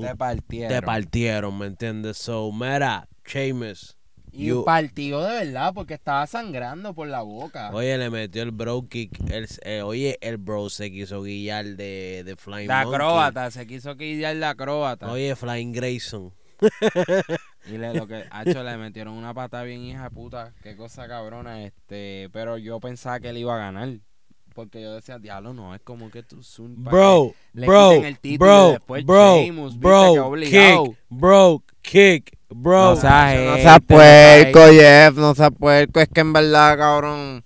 te partieron. te partieron, ¿me entiendes? So, mira, Sheamus. Y you- partió de verdad porque estaba sangrando por la boca. Oye, le metió el bro kick. el- eh, oye, el bro se quiso guiar de, de Flying la acróbata, se quiso quitar la acróbata. Oye, Flying Grayson. Y le, lo que ha hecho, le metieron una pata bien hija de puta. Qué cosa cabrona. este Pero yo pensaba que él iba a ganar. Porque yo decía, diablo, no, es como que tú zoom Bro, le bro, el título y bro, después bro, que bro, kick, bro, kick, bro. No seas No seas no puerco, Jeff, no seas puerco. Es que en verdad, cabrón.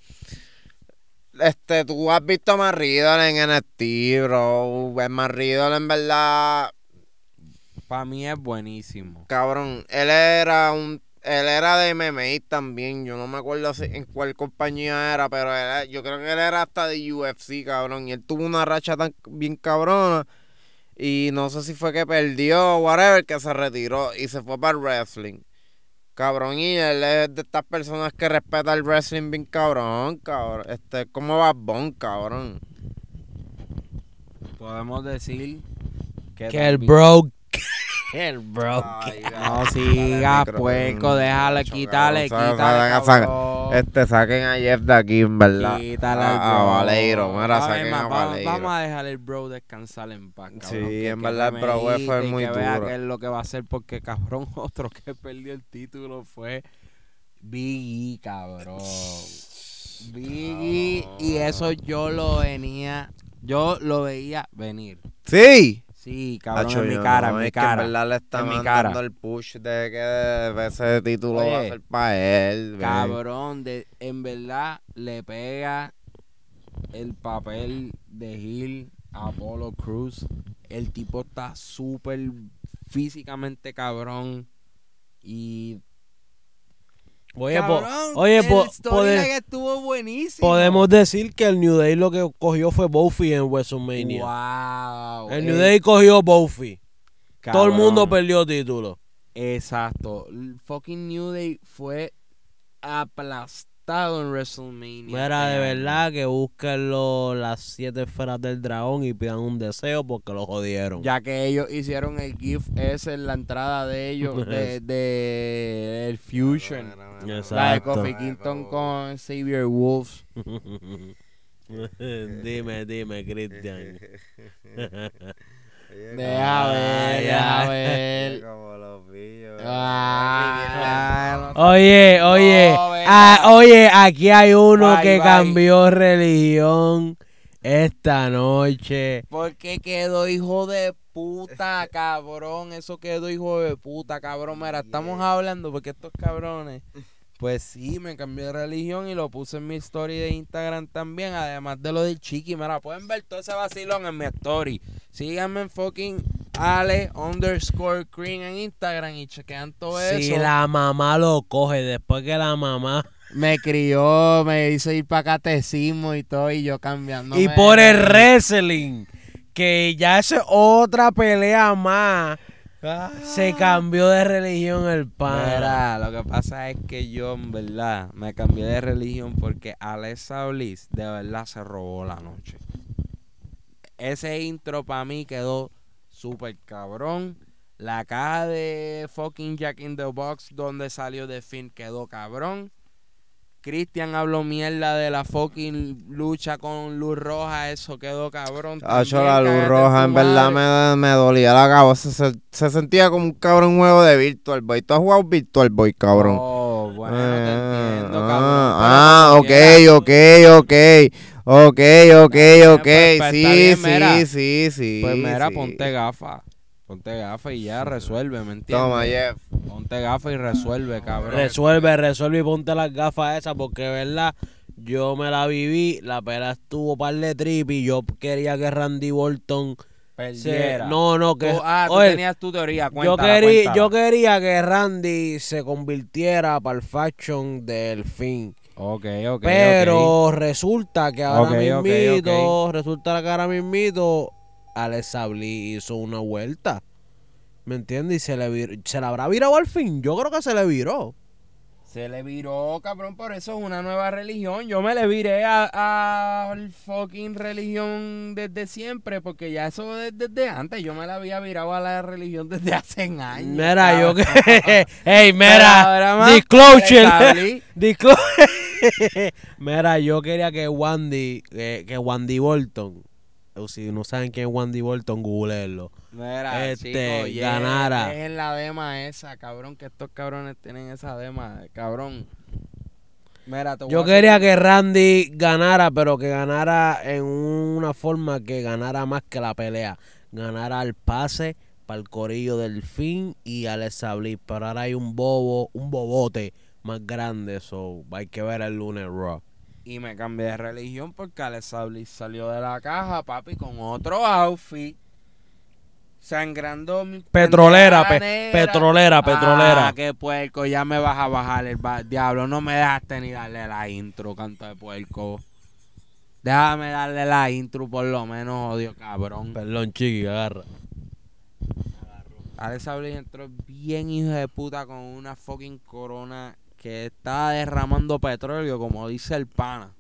Este, tú has visto a Matt Riddle en NXT, bro. Es Matt Riddle, en verdad, Para mí es buenísimo. cabrón. Él era un. Él era de MMA también. Yo no me acuerdo si- en cuál compañía era, pero era- yo creo que él era hasta de UFC, cabrón. Y él tuvo una racha tan bien cabrona. Y no sé si fue que perdió o whatever, que se retiró y se fue para el wrestling. Cabrón, y él es de estas personas que respeta el wrestling bien cabrón, cabrón. Este, ¿cómo va Bon, cabrón? Podemos decir que, Que el bro, el bro. Ay, No siga, puerco, déjale, mucho, quítale. Este, saquen a Jeff de aquí, en verdad. Quítale a, al a bro. Mira, A saquen a vamos, a dejar el bro descansar en paz, cabrón. Sí, que- en que verdad el bro fue muy que vea duro. qué es lo que va a hacer porque, cabrón, otro que perdió el título fue Biggie, cabrón. Biggie, y eso yo lo venía, yo lo veía venir. Sí. Sí, cabrón, Hacho, en mi cara, no, en mi es que cara. en verdad le está en mi cara. el push de que ese título va a ser para él. Cabrón, de, en verdad le pega el papel de Hill a Apollo Cruz. El tipo está súper físicamente cabrón. Y. Oye, po- cabrón, oye, po- storyline pode- estuvo buenísimo. podemos decir que el New Day lo que cogió fue Buffy en WrestleMania. Wow. El eh, New Day cogió Buffy. Todo el mundo perdió título. Exacto. El fucking New Day fue aplastado en WrestleMania. Mira, de verdad que busquen las siete esferas del dragón y pidan un deseo porque lo jodieron. Ya que ellos hicieron el GIF ese en la entrada de ellos, de, de el Fusion. Mira, mira, mira, Exacto. La de Kofi Kingston con Xavier Wolves. dime, dime, Cristian. Oye, Deja ver, deja ver. Como los pillos. Ah, Oye, oye, No, ah, oye, aquí hay uno Bye, que bye. cambió religión esta noche. Porque quedó hijo de puta, cabrón. Eso quedó hijo de puta, cabrón. Mira, estamos hablando porque estos cabrones. Pues sí, me cambié de religión y lo puse en mi story de Instagram también. Además de lo del chiqui. Mira, pueden ver todo ese vacilón en mi story. Síganme en fucking Ale underscore Green en Instagram y chequean todo Si eso. la mamá lo coge después que la mamá... Me crió, me hizo ir para catecismo y todo y yo cambiando. y por el wrestling, que ya es otra pelea más, se cambió de religión el. Mira, lo que pasa es que yo en verdad me cambié de religión porque Alexa Bliss de verdad se robó la noche. Ese intro para mí quedó súper cabrón. La caja de fucking Jack in the Box donde salió de Finn quedó cabrón. Christian habló mierda de la fucking lucha con luz roja, eso quedó cabrón. Hacho, la luz roja, en verdad me, me dolía la cabeza. Se, se sentía como un cabrón juego de Virtual Boy. ¿Tú has jugado Virtual Boy, cabrón? Oh, bueno, te Ah, entiendo, ah, cabrón. Ah, como ok, quiera. ok, ok. Ok, ok, ok. pues, pues, Sí, bien, sí, sí, sí. Pues mira, sí. ponte gafa. Ponte gafa y ya resuelve, ¿me entiendes? Toma, Jeff. Ponte gafa y resuelve, cabrón. Resuelve, resuelve y ponte las gafas esas porque, verdad, yo me la viví, la pelea estuvo par de trip y yo quería que Randy Bolton se... Perdiera. No, no, que... Tú- ah, tú oye, tenías tu teoría, yo, cuéntala, quería, cuéntala. yo quería que Randy se convirtiera para el faction del fin. Ok, ok, Pero resulta que ahora Ok, ok, mismito, resulta que ahora mismito, Alexa Bliss hizo una vuelta. ¿Me entiendes? Y se le, se le habrá virado al fin. Yo creo que se le viró. Se le viró, cabrón, por eso es una nueva religión. Yo me le viré a, al fucking religión desde siempre, porque ya eso es desde antes. Yo me la había virado a la religión desde hace años. Mira, yo que. ¡Ey, mira! Disclosure. Disclosure. mira, yo quería que Wandy. Que, que Wandy Bolton. O Si no saben quién es Wandy Bolton, googleenlo. Mira, Este, chico, yeah, ganara. Dejen la dema esa, cabrón, que estos cabrones tienen esa dema, cabrón. Mira, te Yo quería que Randy ganara, pero que ganara en una forma que ganara más que la pelea. Ganara al pase para el corillo del fin y al Bliss. Pero ahora hay un bobo, un bobote más grande. So, hay que ver el lunes Raw. Y me cambié de religión porque Bliss salió de la caja, papi, con otro outfit. Sangrando mi Petrolera, pe- petrolera, petrolera. Ah, qué puerco, ya me vas a bajar el diablo. No me dejaste ni darle la intro, canto de puerco. Déjame darle la intro por lo menos, odio cabrón. Perdón, chiqui, agarra. Alexa Bliss entró bien hijo de puta con una fucking corona que estaba derramando petróleo, como dice el pana.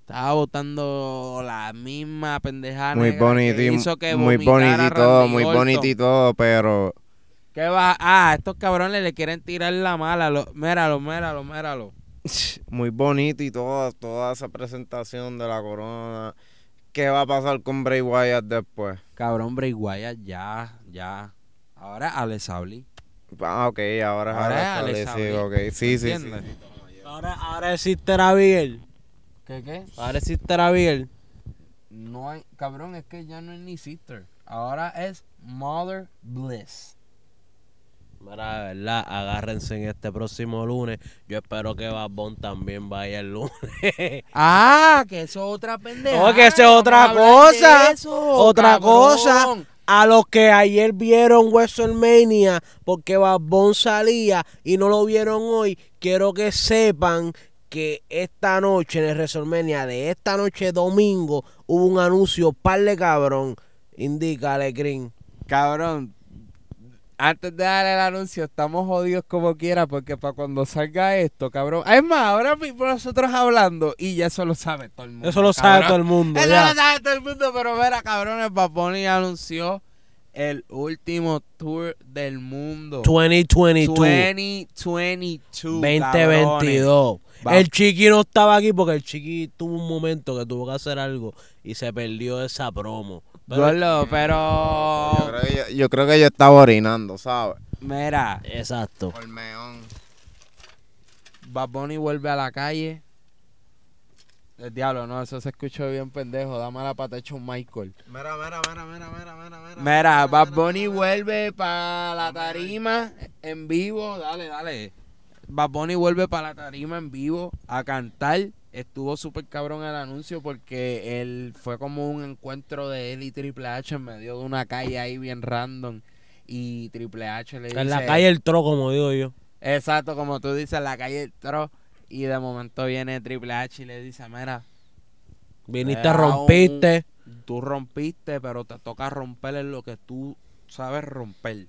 Estaba botando la misma pendejada Muy bonito que hizo que muy bonito y todo, muy bonito y todo, pero ¿Qué va? Ah, estos cabrones le quieren tirar la mala. Lo, míralo, míralo, míralo. muy bonito y todo, toda esa presentación de la corona. ¿Qué va a pasar con Bray Wyatt después? Cabrón, Bray Wyatt, ya, ya. Ahora Alexa Bliss. Ah, ok, ahora es Ahora Alexa es Bliss, sí. Sí, sí. Ahora, ahora existe Abigail. ¿Qué, qué? Ahora existe Abigail. No hay, cabrón, es que ya no es ni sister. Ahora es Mother Bliss. Mira, de verdad, agárrense en este próximo lunes. Yo espero que Babón también vaya el lunes. Ah, que eso es otra pendeja. No, que eso es otra cosa. Otra cosa. A los que ayer vieron WrestleMania porque Babón salía y no lo vieron hoy, quiero que sepan que esta noche en el WrestleMania de esta noche domingo hubo un anuncio par de cabrón. Indícale, Green. Cabrón, antes de dar el anuncio, estamos jodidos como quiera porque para cuando salga esto, cabrón. Es más, ahora mismo nosotros hablando y ya eso lo sabe todo el mundo. Eso lo sabe cabrón. todo el mundo. Eso ya. lo sabe todo el mundo, pero mira, cabrones, Bunny anunció el último tour del mundo. 2022. 2022. cabrones. 2022. Va- El chiqui no estaba aquí porque el chiqui tuvo un momento que tuvo que hacer algo y se perdió esa promo. Pero- Gordo, Yo creo, que yo, yo creo que yo estaba orinando, ¿sabes? Mira, Exacto. Por meón. Bad Bunny vuelve a la calle. El diablo, no, eso se escuchó bien pendejo. Dame la pata hecho un Michael. Mira, mira, mira, mira, mira, mira, mira. Mira, Bad Bunny vuelve para la tarima en vivo. Dale, dale. Bad Bunny vuelve para la tarima en vivo a cantar. Estuvo súper cabrón el anuncio porque él fue como un encuentro de él y Triple H en medio de una calle ahí bien random. Y Triple H le dice... En la calle el tro, como digo yo. Exacto, como tú dices, en la calle entró y de momento viene Triple H y le dice, mira, Viniste, rompiste. tú rompiste, pero te toca romper en lo que tú sabes romper.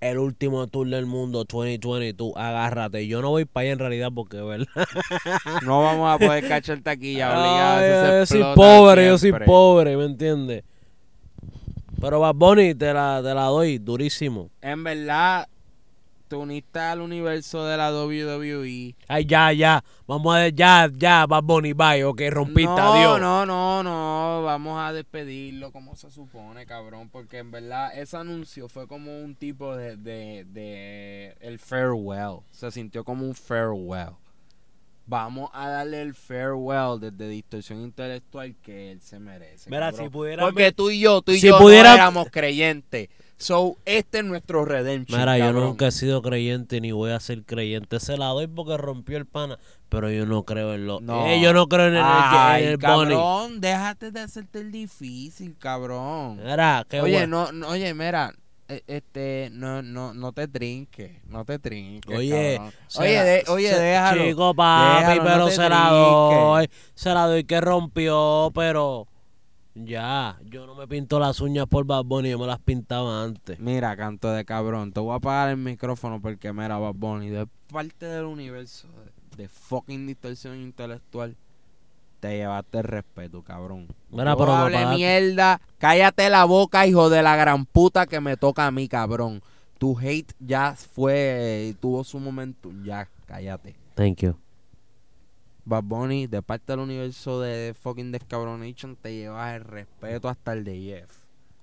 El último tour del mundo 2022. Agárrate. Yo no voy para allá en realidad porque, ¿verdad? No vamos a poder cachar taquilla obligado. Yo soy pobre, yo soy pobre, ¿me entiendes? Pero Bad Bunny te la, te la doy durísimo. En verdad, te uniste al universo de la WWE. Ay, ya, ya. Vamos a ver, ya, ya, Bad Bunny, bye. Ok, rompiste, no, adiós. no, no, no. Vamos a despedirlo como se supone, cabrón. Porque en verdad ese anuncio fue como un tipo de, de, de el farewell. Se sintió como un farewell. Vamos a darle el farewell desde distorsión intelectual que él se merece. Mira, cabrón. si pudieran Porque tú y yo, tú y si yo no éramos creyentes. So, este es nuestro redemption. Mira, yo nunca he sido creyente ni voy a ser creyente. Se la doy porque rompió el pana. Pero yo no creo en lo. No. Eh, yo no creo en el, en Ay, Bunny. cabrón, déjate de hacerte el difícil, cabrón. Mira, qué oye, bueno. no, no, oye, mira, eh, este, no, no, no te trinques, no te trinques, Oye, se oye, la- de- oye, se- déjalo. Chico, papi, Déjalo, no pero te se la trinques. doy. Se la doy que rompió, pero. Ya, yo no me pinto las uñas por Bad Bunny, yo me las pintaba antes. Mira, canto de cabrón, te voy a apagar el micrófono porque mira, Bad Bunny, de parte del universo de, de fucking distorsión intelectual, te llevaste el respeto, cabrón. Mira, pero me hable mierda, cállate la boca, hijo de la gran puta que me toca a mí, cabrón. Tu hate ya fue, tuvo su momento, ya, cállate. Thank you. Bad Bunny, de parte del universo de fucking Descabronation, te llevas el respeto hasta el de Jeff.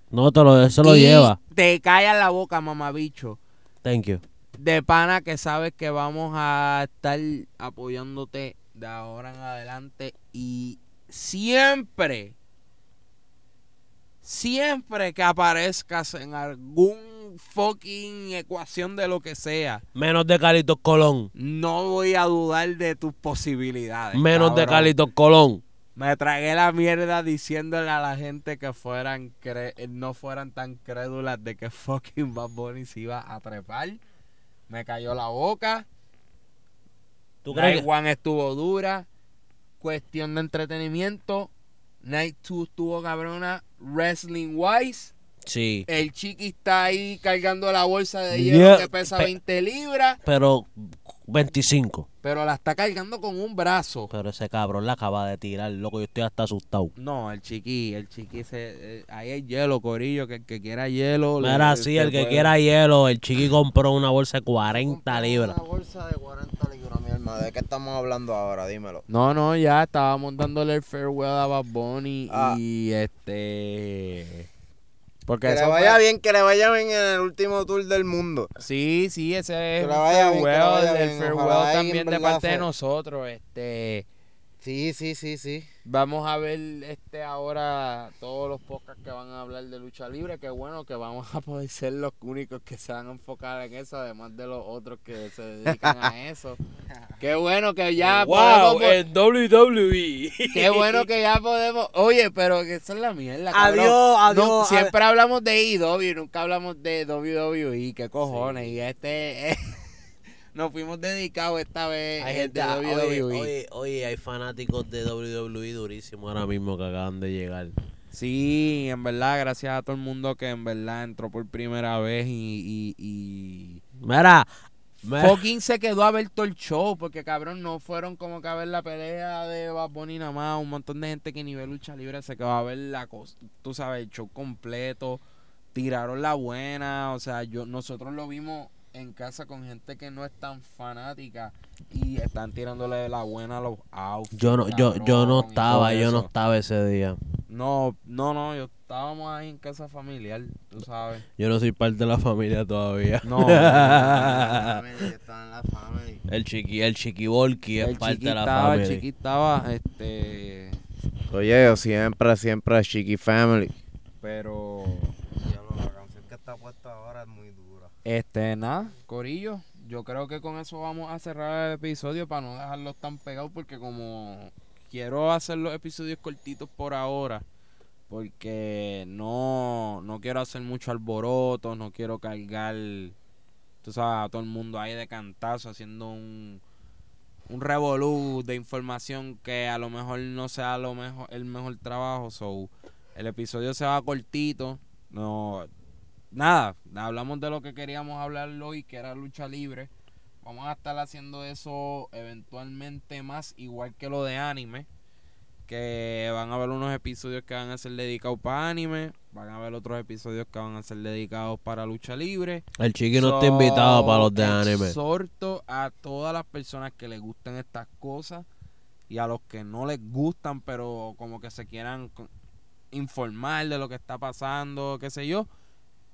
No, te lo, eso lo lleva. Te callas la boca, mamabicho. Thank you. De pana que sabes que vamos a estar apoyándote de ahora en adelante y siempre, siempre que aparezcas en algún fucking ecuación de lo que sea, Menos de Carlitos Colón. no voy a dudar de tus posibilidades. Menos de. Carlitos Colón. Me tragué la mierda diciéndole a la gente que fueran cre- no fueran tan crédulas de que fucking Bad Bunny se iba a trepar. Me cayó la boca. ¿Tú crees One estuvo dura. Cuestión de entretenimiento. Night 2 estuvo cabrona. Wrestling wise. Sí. El chiqui está ahí cargando la bolsa de Yeah, hielo que pesa pe- 20 libras. Pero 25. Pero la está cargando con un brazo. Pero ese cabrón la acaba de tirar, loco. Yo estoy hasta asustado. No, el chiqui, el chiqui se, eh, ahí hay hielo, corillo, que el que quiera hielo. Mira, sí, el que puede- quiera hielo, el chiqui compró una bolsa de 40 Compré libras. Una bolsa de 40 ¿De qué estamos hablando ahora? Dímelo. No, no, ya estábamos dándole el farewell a Bad Bunny Ah. y este... Porque Que le vaya fue- bien, que le vaya bien en el último tour del mundo. Sí, sí, ese es el bien, farewell, el farewell también de parte de nosotros, este... Sí, sí, sí, sí. Vamos a ver este ahora todos los podcasts que van a hablar de lucha libre. Qué bueno que vamos a poder ser los únicos que se van a enfocar en eso, además de los otros que se dedican a eso. Qué bueno que ya podemos. en WWE. Qué bueno que ya podemos. Oye, pero que eso es la mierda. cabrón. Adiós, adiós. No, siempre hablamos de IW, nunca hablamos de WWE. ¿Qué cojones? Y este. Nos fuimos dedicados esta vez Hay gente, de oye, WWE. oye, oye, hay fanáticos de WWE durísimos ahora mismo que acaban de llegar. Sí, en verdad, gracias a todo el mundo que en verdad entró por primera vez y, y, y Mira, fucking se quedó a ver todo el show porque cabrón no fueron como que a ver la pelea de Bad Bunny nada más, un montón de gente que ni ve lucha libre se quedó a ver la cosa, tú sabes, el show completo, tiraron la buena, o sea, yo nosotros lo vimos en casa con gente que no es tan fanática y están tirándole la buena a los outfits. yo no, yo, yo no estaba, yo no estaba ese día. No, no, no, yo estábamos ahí en casa familiar, tú sabes. Yo no soy parte de la familia todavía. No, Está en la family. El chiqui, el chiqui Volky es el parte de la estaba, el familia. chiqui estaba, este, Oye, yo siempre, siempre Chiqui Family. pero, la canción que está puesta ahora es muy dura. Este, nada, Corillo, yo creo que con eso vamos a cerrar el episodio para no dejarlos tan pegados porque como quiero hacer los episodios cortitos por ahora, porque no, no quiero hacer mucho alboroto, no quiero cargar, tú sabes, a todo el mundo ahí de cantazo haciendo un un revolú de información que a lo mejor no sea lo mejor el mejor trabajo. So el episodio se va cortito. No nada hablamos de lo que queríamos hablar hoy que era lucha libre vamos a estar haciendo eso eventualmente más igual que lo de anime que van a haber unos episodios que van a ser dedicados para anime van a haber otros episodios que van a ser dedicados para lucha libre El chiqui no está invitado para los de anime. Exhorto a todas las personas que les gustan estas cosas y a los que no les gustan, pero como que se quieran informar de lo que está pasando, qué sé yo,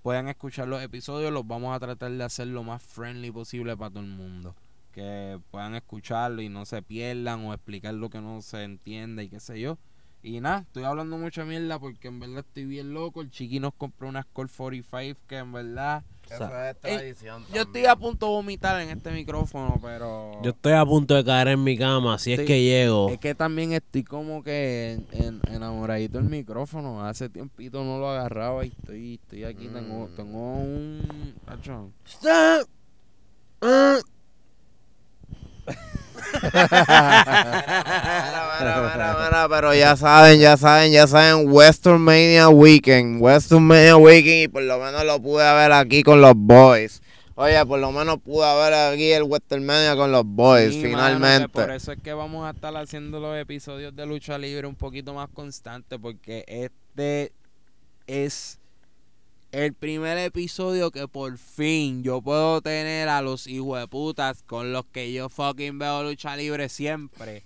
puedan escuchar los episodios. Los vamos a tratar de hacer lo más friendly posible para todo el mundo. Que puedan escucharlo y no se pierdan o explicar lo que no se entiende y qué sé yo. Y nada, estoy hablando mucha mierda porque en verdad estoy bien loco. El chiqui nos compró una Score 45 que en verdad... Eso sea, es tradición. Yo estoy a punto de vomitar en este micrófono, pero... Yo estoy a punto de caer en mi cama, si es que llego. Es que también estoy como que en- en- enamoradito del micrófono. Hace tiempito no lo agarraba y estoy, estoy aquí. Tengo, Mm. tengo un... Mira, mira, mira, pero ya saben, ya saben, ya saben, Western Mania Weekend, Western Mania Weekend y por lo menos lo pude ver aquí con los boys. Oye, por lo menos pude ver aquí el Western Mania con los boys, Sí, mano, que finalmente. por eso es que vamos a estar haciendo los episodios de lucha libre un poquito más constantes porque este es el primer episodio que por fin yo puedo tener a los hijos de putas con los que yo fucking veo lucha libre siempre.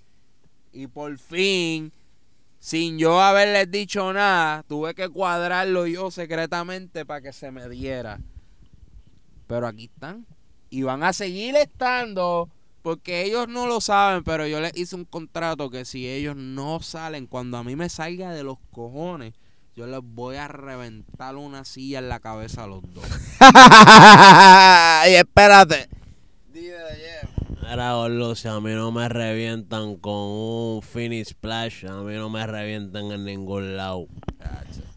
Y por fin, sin yo haberles dicho nada, tuve que cuadrarlo yo secretamente para que se me diera. Pero aquí están. Y van a seguir estando. Porque ellos no lo saben, pero yo les hice un contrato que si ellos no salen, cuando a mí me salga de los cojones, yo les voy a reventar una silla en la cabeza a los dos. y espérate. Si a mí no me revientan con un finish splash, a mí no me revientan en ningún lado.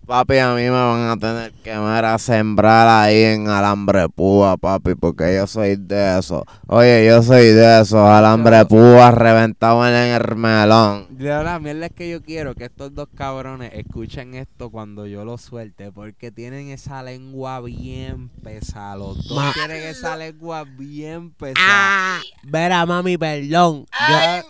Papi, a mí me van a tener que mira, sembrar ahí en alambre púa, papi, porque yo soy de eso. Oye, yo soy de esos alambre púa reventado en el melón. De la mierda es que yo quiero que estos dos cabrones escuchen esto cuando yo lo suelte, porque tienen esa lengua bien pesada. Los dos Ma- tienen esa lengua bien pesada. Verá, mami, perdón. Yo-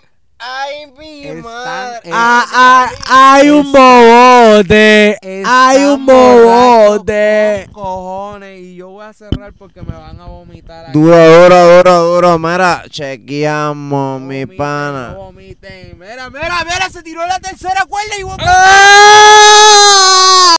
Ay, mi Están- madre. eh, Ah, ah, hay un bobote. Hay un bobote. cojones y yo voy a cerrar porque me van a vomitar. aquí. Duro, duro, duro, duro. Mira, chequeamos, No mi vomiten, pana. no vomiten. Mira, mira, mira, se tiró la tercera cuerda y ¡Ah!